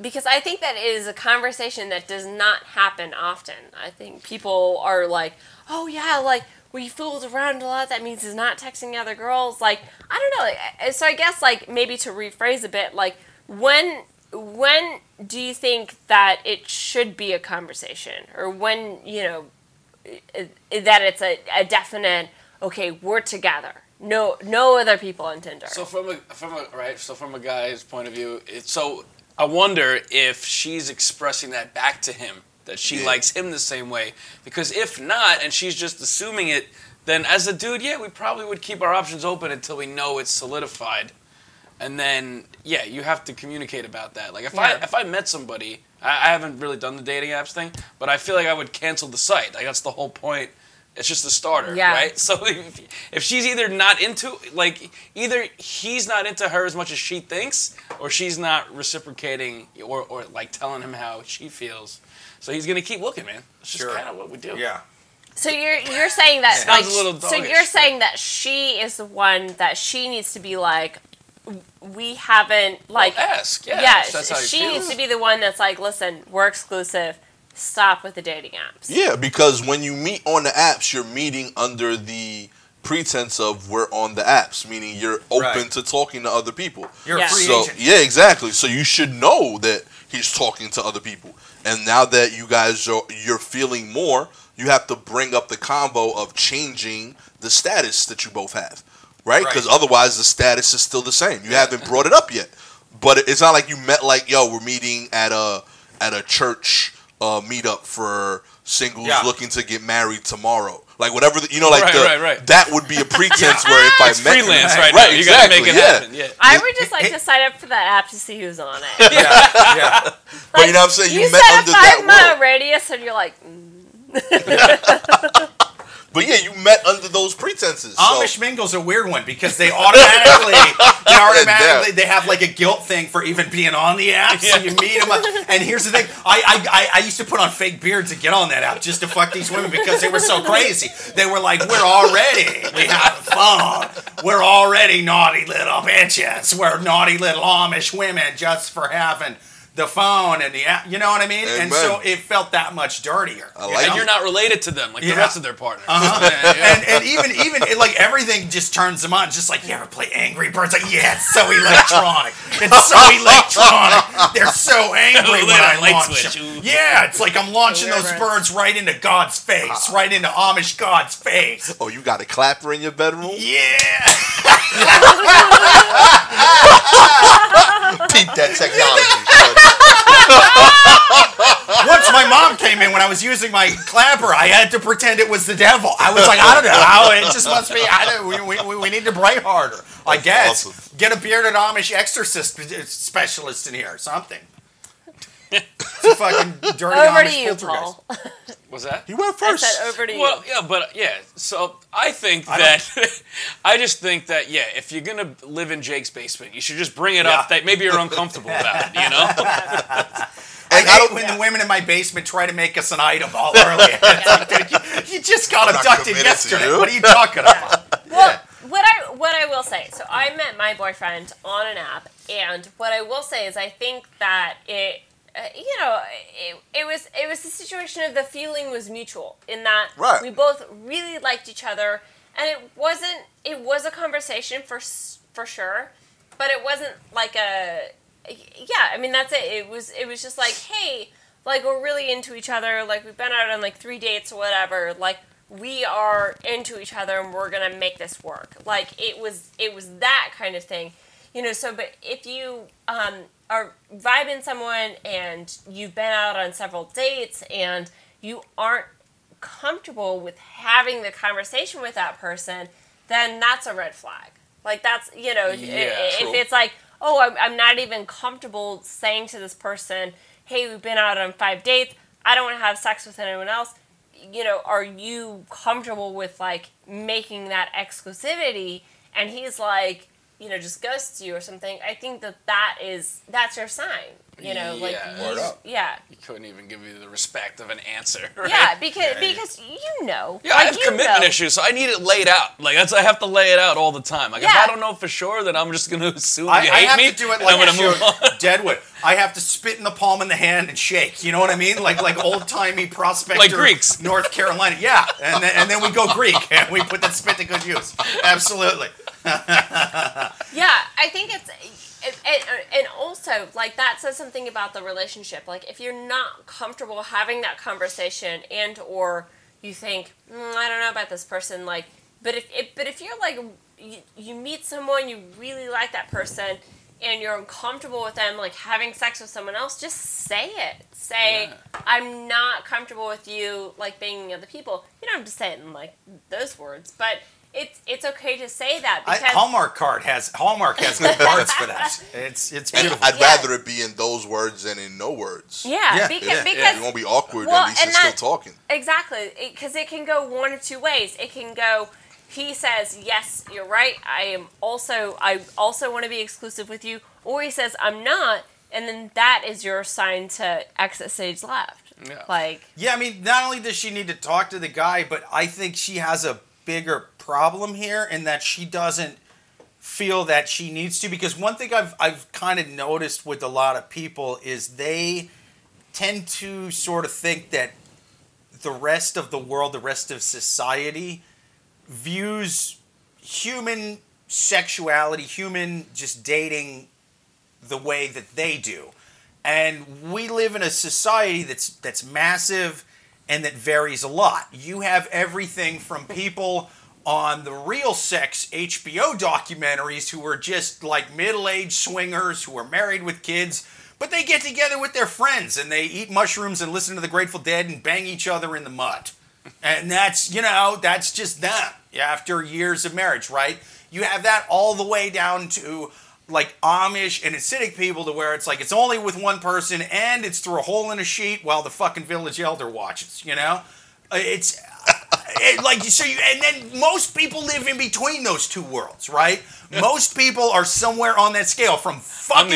because I think that is a conversation that does not happen often. I think people are like, "Oh yeah, like we fooled around a lot. That means he's not texting other girls." Like I don't know. Like, so I guess like maybe to rephrase a bit, like when when do you think that it should be a conversation, or when you know i- i- that it's a, a definite okay, we're together. No, no other people on Tinder. So from a from a right, so from a guy's point of view, it's so I wonder if she's expressing that back to him that she Yeah. likes him the same way because if not and she's just assuming it then as a dude, yeah, we probably would keep our options open until we know it's solidified. And then yeah, you have to communicate about that. Like if I if I met somebody, I, I haven't really done the dating apps thing, but I feel like I would cancel the site. Like that's the whole point. It's just the starter, Yeah. right? So if, if she's either not into like either he's not into her as much as she thinks, or she's not reciprocating or, or like telling him how she feels. So he's gonna keep looking, man. It's just Sure. kind of what we do. Yeah. So you're you're saying that like a little so you're saying that she is the one that she needs to be like we haven't like Ask, yeah. yeah if that's how she feels. needs to be the one that's like listen we're exclusive stop with the dating apps Yeah, because when you meet on the apps, you're meeting under the pretense of we're on the apps, meaning you're open Right. to talking to other people. You're Yeah. a free so agent. yeah, exactly. So you should know that he's talking to other people. And now that you guys are you're feeling more, you have to bring up the combo of changing the status that you both have, right? Right. Because otherwise the status is still the same. You haven't brought it up yet. But it's not like you met like yo, we're meeting at a at a church uh, meetup for singles Yeah. looking to get married tomorrow. Like whatever the, you know, like Right, the, right, right. that would be a pretense where if I It's met freelance you, right, right, now. You gotta make it yeah. happen. Yeah. I would just like to sign up for that app to see who's on it Yeah. yeah. But you know what I'm saying? You, you met set under a that five mile world. radius and you're like mm, But yeah, you met under those pretenses. Amish so, mingle's a weird one because they automatically they automatically, they have like a guilt thing for even being on the app. So you meet them, and here's the thing: I, I I I used to put on fake beards to get on that app just to fuck these women because they were so crazy. They were like, "We're already we have fun. We're already naughty little bitches. We're naughty little Amish women just for having." The phone and the app, you know what I mean, and so it felt that much dirtier. I you like know? And you're not related to them like Yeah. the rest of their partners. Uh-huh. Yeah, yeah. and, and even even it, like everything just turns them on. Just like you ever play Angry Birds? Like yeah, it's so electronic. It's so electronic. They're so angry when I light launch switch. them. Yeah, it's like I'm launching those Birds. birds right into God's face, right into Amish God's face. oh, you got a clapper in your bedroom? Yeah, Peep that technology. once my mom came in when I was using my clapper, I had to pretend it was the devil. I was like, I don't know how it just must be. I don't. We, we, we need to pray harder. I guess awesome. get a bearded Amish exorcist specialist in here or something. It's a fucking dirty over Amish to you paul Was that? You went i first. said over to you Well, yeah, but yeah. So I think I that I just think that yeah, if you're gonna live in Jake's basement, you should just bring it Yeah. up that maybe you're uncomfortable about it. You know? I And I hate don't- when the women in my basement try to make us an item all early. It's like, dude, you, you just got not abducted committed to yesterday. you. What are you talking about? Well, what I what I will say, so I met my boyfriend on an app, and what I will say is I think that it, uh, you know, it, it was it was the situation of the feeling was mutual in that Right. we both really liked each other, and it wasn't it was a conversation for for sure, but it wasn't like a yeah. I mean that's it. It was it was just like hey, like we're really into each other. Like we've been out on like three dates or whatever. Like we are into each other and we're gonna make this work. Like it was it was that kind of thing, you know. So, but if you um, are vibing someone and you've been out on several dates and you aren't comfortable with having the conversation with that person, then that's a red flag. Like that's you know, Yeah, if it's like, oh, I'm, I'm not even comfortable saying to this person, hey, we've been out on five dates. I don't want to have sex with anyone else. You know, are you comfortable with like making that exclusivity? And he's like, you know, just ghosts you or something. I think that that is that's your sign. You know, like Yeah. you- Word up. yeah, He couldn't even give you the respect of an answer. Right? yeah, because Yeah, yeah. because you know, Yeah, I have commitment know. issues, so I need it laid out. Like that's I have to lay it out all the time. Like if I don't know for sure, then I'm just gonna assume I, you I hate have me, to do it like I'm gonna move on. Deadwood. I have to spit in the palm of the hand and shake. You know what I mean? Like like old timey prospector, Like Greeks. North Carolina. Yeah, and then, and then we go Greek and we put that spit to good use. Absolutely. Yeah, I think it's it, it, and also like that says something about the relationship. Like if you're not comfortable having that conversation and or you think mm, I don't know about this person, like but if it, but if you're like you, you meet someone you really like that person and you're uncomfortable with them like having sex with someone else, just say it. Say I'm not comfortable with you like banging other people. You don't have to say it in like those words, but. It's, it's okay to say that I, because Hallmark card has Hallmark has good cards for that. It's it's And. I'd Yeah. rather it be in those words than in no words. Yeah, Yeah, because, yeah, If because you won't be awkward, Well, at least and it's still that- talking. exactly because it, can go one of two ways. It can go. He says, "Yes, you're right. I am also. I also want to be exclusive with you," or he says, "I'm not," and then that is your sign to exit stage left. Yeah. Like, Yeah, I mean, not only does she need to talk to the guy, but I think she has a bigger problem here in that she doesn't feel that she needs to. Because one thing I've I've kind of noticed with a lot of people is they tend to sort of think that the rest of the world, the rest of society, views human sexuality, human just dating the way that they do. And we live in a society that's that's massive and that varies a lot. You have everything from people on the real sex HBO documentaries who are just like middle-aged swingers who are married with kids, but they get together with their friends and they eat mushrooms and listen to the Grateful Dead and bang each other in the mud. And that's, you know, that's just them after years of marriage, right? You have that all the way down to like Amish and Hasidic people to where it's like it's only with one person and it's through a hole in a sheet while the fucking village elder watches, you know? Uh, It's it, like so you and then most people live in between those two worlds, right? Most people are somewhere on that scale from fucking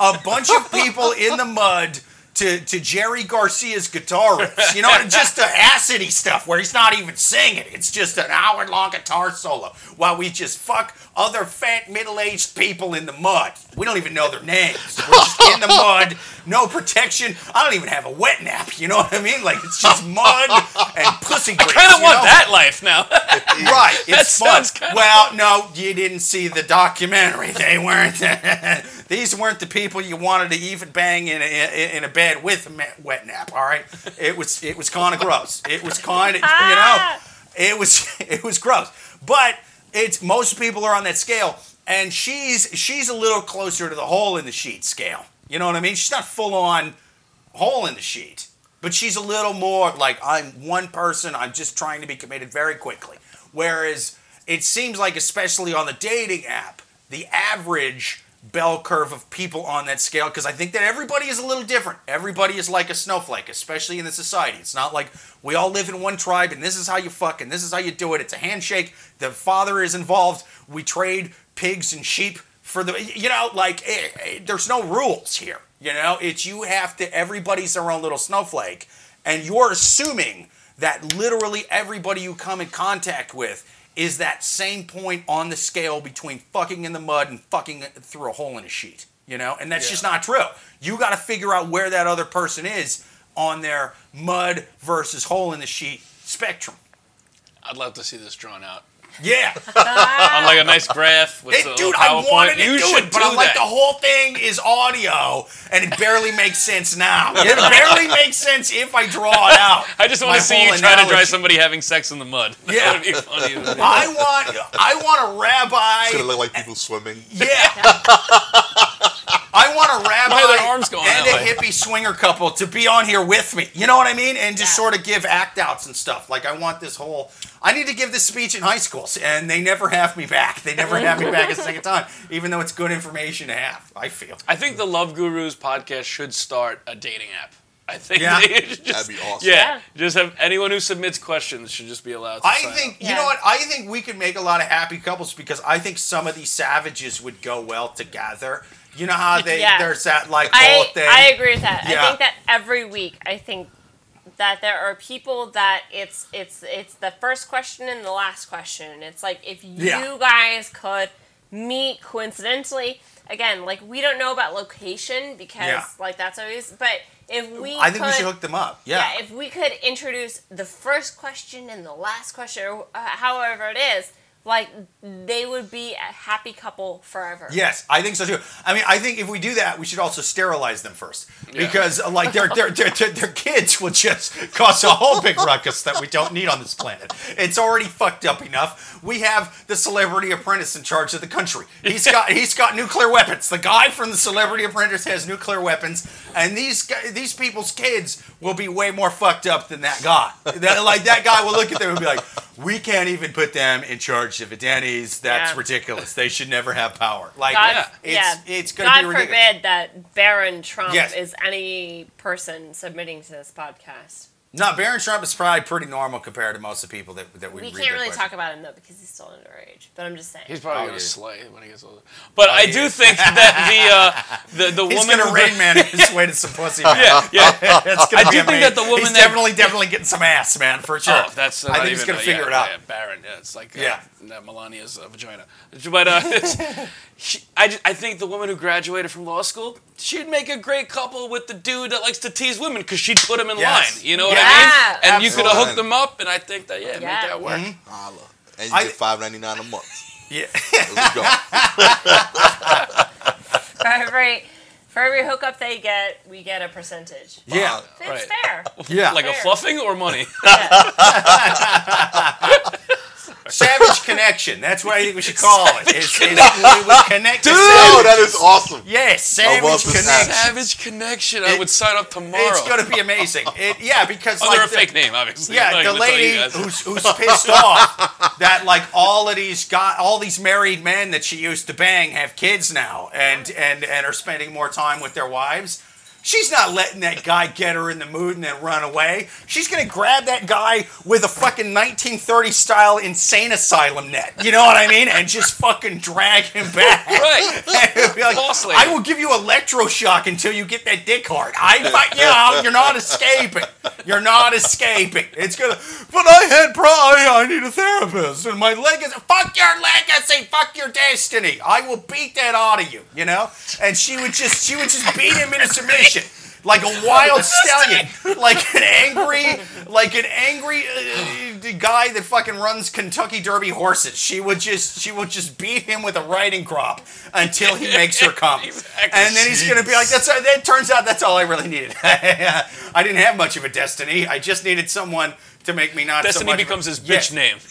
a bunch of people in the mud to, to Jerry Garcia's guitar riffs, you know, just the acidy stuff where he's not even singing. It's just an hour long guitar solo while we just fuck other fat middle aged people in the mud. We don't even know their names. We're just in the mud, no protection. I don't even have a wet nap. You know what I mean? Like it's just mud and pussy. I kind of want that life now. Right, That it's fun. sounds kinda Well, no, you didn't see the documentary. They weren't. these weren't the people you wanted to even bang in a, in a bed with a wet nap. All right, it was it was kind of gross. It was kind of you know, it was it was gross. But it's most people are on that scale, and she's she's a little closer to the hole in the sheet scale. You know what I mean? She's not full on hole in the sheet. But she's a little more like I'm one person, I'm just trying to be committed very quickly. Whereas it seems like, especially on the dating app, the average bell curve of people on that scale, because I think that everybody is a little different. Everybody is like a snowflake, especially in the society. It's not like we all live in one tribe and this is how you fuck and this is how you do it. It's a handshake. The father is involved. We trade pigs and sheep for the, you know, like eh, eh, there's no rules here. You know, it's you have to, everybody's their own little snowflake. And you're assuming that literally everybody you come in contact with is that same point on the scale between fucking in the mud and fucking through a hole in a sheet. You know, and that's just not true. You got to figure out where that other person is on their mud versus hole in the sheet spectrum. I'd love to see this drawn out Yeah. on like a nice graph with It, the dude, I PowerPoint. wanted to you do should it, but do I'm like that. the whole thing is audio, and it barely makes sense now. It barely makes sense if I draw it out. I just want My to see you whole try to drive analogy. somebody having sex in the mud. Yeah. that would be funny. I want, I want a rabbi. It's gonna look like people swimming. Yeah. I want a rabbi Why arms going and a way? hippie swinger couple to be on here with me. You know what I mean? And just Yeah. sort of give act outs and stuff. Like I want this whole. I need to give this speech in high school, and they never have me back. They never have me back a second time, even though it's good information to have. I feel. I think the Love Gurus podcast should start a dating app. I think Yeah. they should just, That'd be awesome. Yeah, Yeah. just have anyone who submits questions should just be allowed. to I sign think up. you Yeah. know what I think we could make a lot of happy couples because I think some of these savages would go well together You know how they Yeah. there's that like I, thing. I agree with that. Yeah. I think that every week, I think that there are people that it's it's it's the first question and the last question. It's like if you Yeah. guys could meet coincidentally, again, like we don't know about location because Yeah. like that's always. But if we, I think we could- should hook them up. Yeah. yeah, if we could introduce the first question and the last question, or uh, however it is, like they would be a happy couple forever. Yes, I think so too. I mean, I think if we do that, we should also sterilize them first because, uh, like, their their, their their their kids will just cause a whole big ruckus that we don't need on this planet. It's already fucked up enough. We have the Celebrity Apprentice in charge of the country. He's got he's got nuclear weapons. The guy from the Celebrity Apprentice has nuclear weapons, and these these people's kids will be way more fucked up than that guy. That, like that guy will look at them and be like, "We can't even put them in charge of a Denny's. That's Yeah. ridiculous. They should never have power." Like, God, Yeah. it's yeah. it's gonna God be ridiculous. forbid that Barron Trump Yes. is any person submitting to this podcast. No, Barron Trump is probably pretty normal compared to most of the people that that we. We read can't really questions. talk about him though because he's still underage. But I'm just saying. He's probably Oh, gonna slay when he gets older. But I do is. think that the uh, the the He's woman gonna who- rain man his way to some pussy. Man. Yeah, yeah. That's gonna I be do think amazing. that the woman He's that- definitely definitely getting some ass, man, for sure. Oh, that's uh, I not think he's even, gonna figure yeah, it out. Yeah, Barron. Yeah, it's like uh, Yeah. Melania's uh, vagina. But uh, it's- she, I, I think the woman who graduated from law school, she'd make a great couple with the dude that likes to tease women because she'd put him in Yes. line. You know what I mean? And you could have hooked them up, and I think that yeah, Yeah. make that work. Mm-hmm. Holla. And you I- get five ninety nine a month. Yeah. Let's go. for every for every hookup they get, we get a percentage. yeah. It's Right. fair. Yeah. Like a fluffing or money? Savage connection. That's what I think we should call it. It's, it's, we would connect. the Oh, that is awesome. Yes, I savage connection. Savage connection. I It- would sign up tomorrow. It's gonna be amazing. It, yeah, because Under like a the- fake name, obviously. Yeah, the gonna tell you lady who's, who's pissed off that like all of these got all these married men that she used to bang have kids now and and and are spending more time with their wives. She's not letting that guy get her in the mood and then run away. She's gonna grab that guy with a fucking 1930 style insane asylum net. You know what I mean? And just fucking drag him back. Right. And be like, lady. I will give you electroshock until you get that dick hard. I you out. You're not escaping. You're not escaping. It's gonna. But I had pro. I, I need a therapist, and my legacy. Fuck your legacy. Fuck your destiny. I will beat that out of you. You know. And she would just. She would just beat him into submission. Like a wild stallion, like an angry, like an angry uh, guy that fucking runs Kentucky Derby horses. She would just, she would just beat him with a riding crop until he makes her come, Exactly. and then he's gonna be like, "That's." It turns out that's all I really needed. I didn't have much of a destiny. I just needed someone to make me not. so Destiny much of a- becomes his Yeah. bitch name.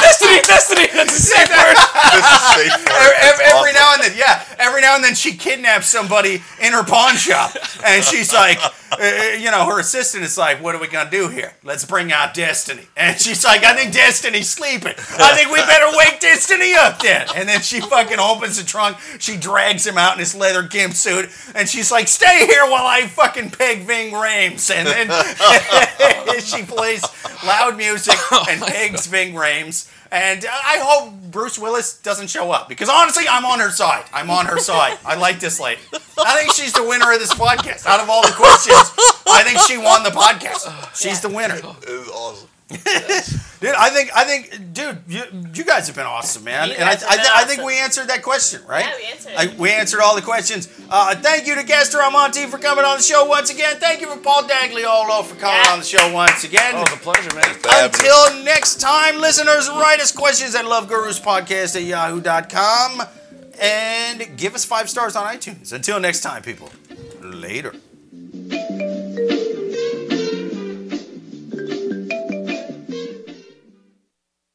Destiny, Destiny. That's a safe word. Safe word. Every, That's every now and then, yeah. Every now and then, she kidnaps somebody in her pawn shop, and she's like, uh, you know, her assistant is like, "What are we gonna do here? Let's bring out Destiny." And she's like, "I think Destiny's sleeping. I think we better wake Destiny up then." And then she fucking opens the trunk. She drags him out in his leather gimp suit, and she's like, "Stay here while I fucking peg Ving Rhames." And then she plays loud music oh and pegs Ving Rhames. And I hope Bruce Willis doesn't show up because honestly, I'm on her side. I'm on her side. I like this lady. I think she's the winner of this podcast. Out of all the questions, I think she won the podcast. She's the winner. It is awesome. Dude, I think, I think, dude, you, you guys have been awesome, man. You and I, have I, been th- I think awesome. we answered that question, right? Yeah, we answered it. I, we answered all the questions. Uh, thank you to Gastor Almonte for coming on the show once again. Thank you for Paul Dagliolo for coming Yeah. on the show once again. Oh, it's a pleasure, man. Fabulous. Until next time, listeners, write us questions at loveguruspodcast at yahoo.com and give us five stars on iTunes. Until next time, people. Later.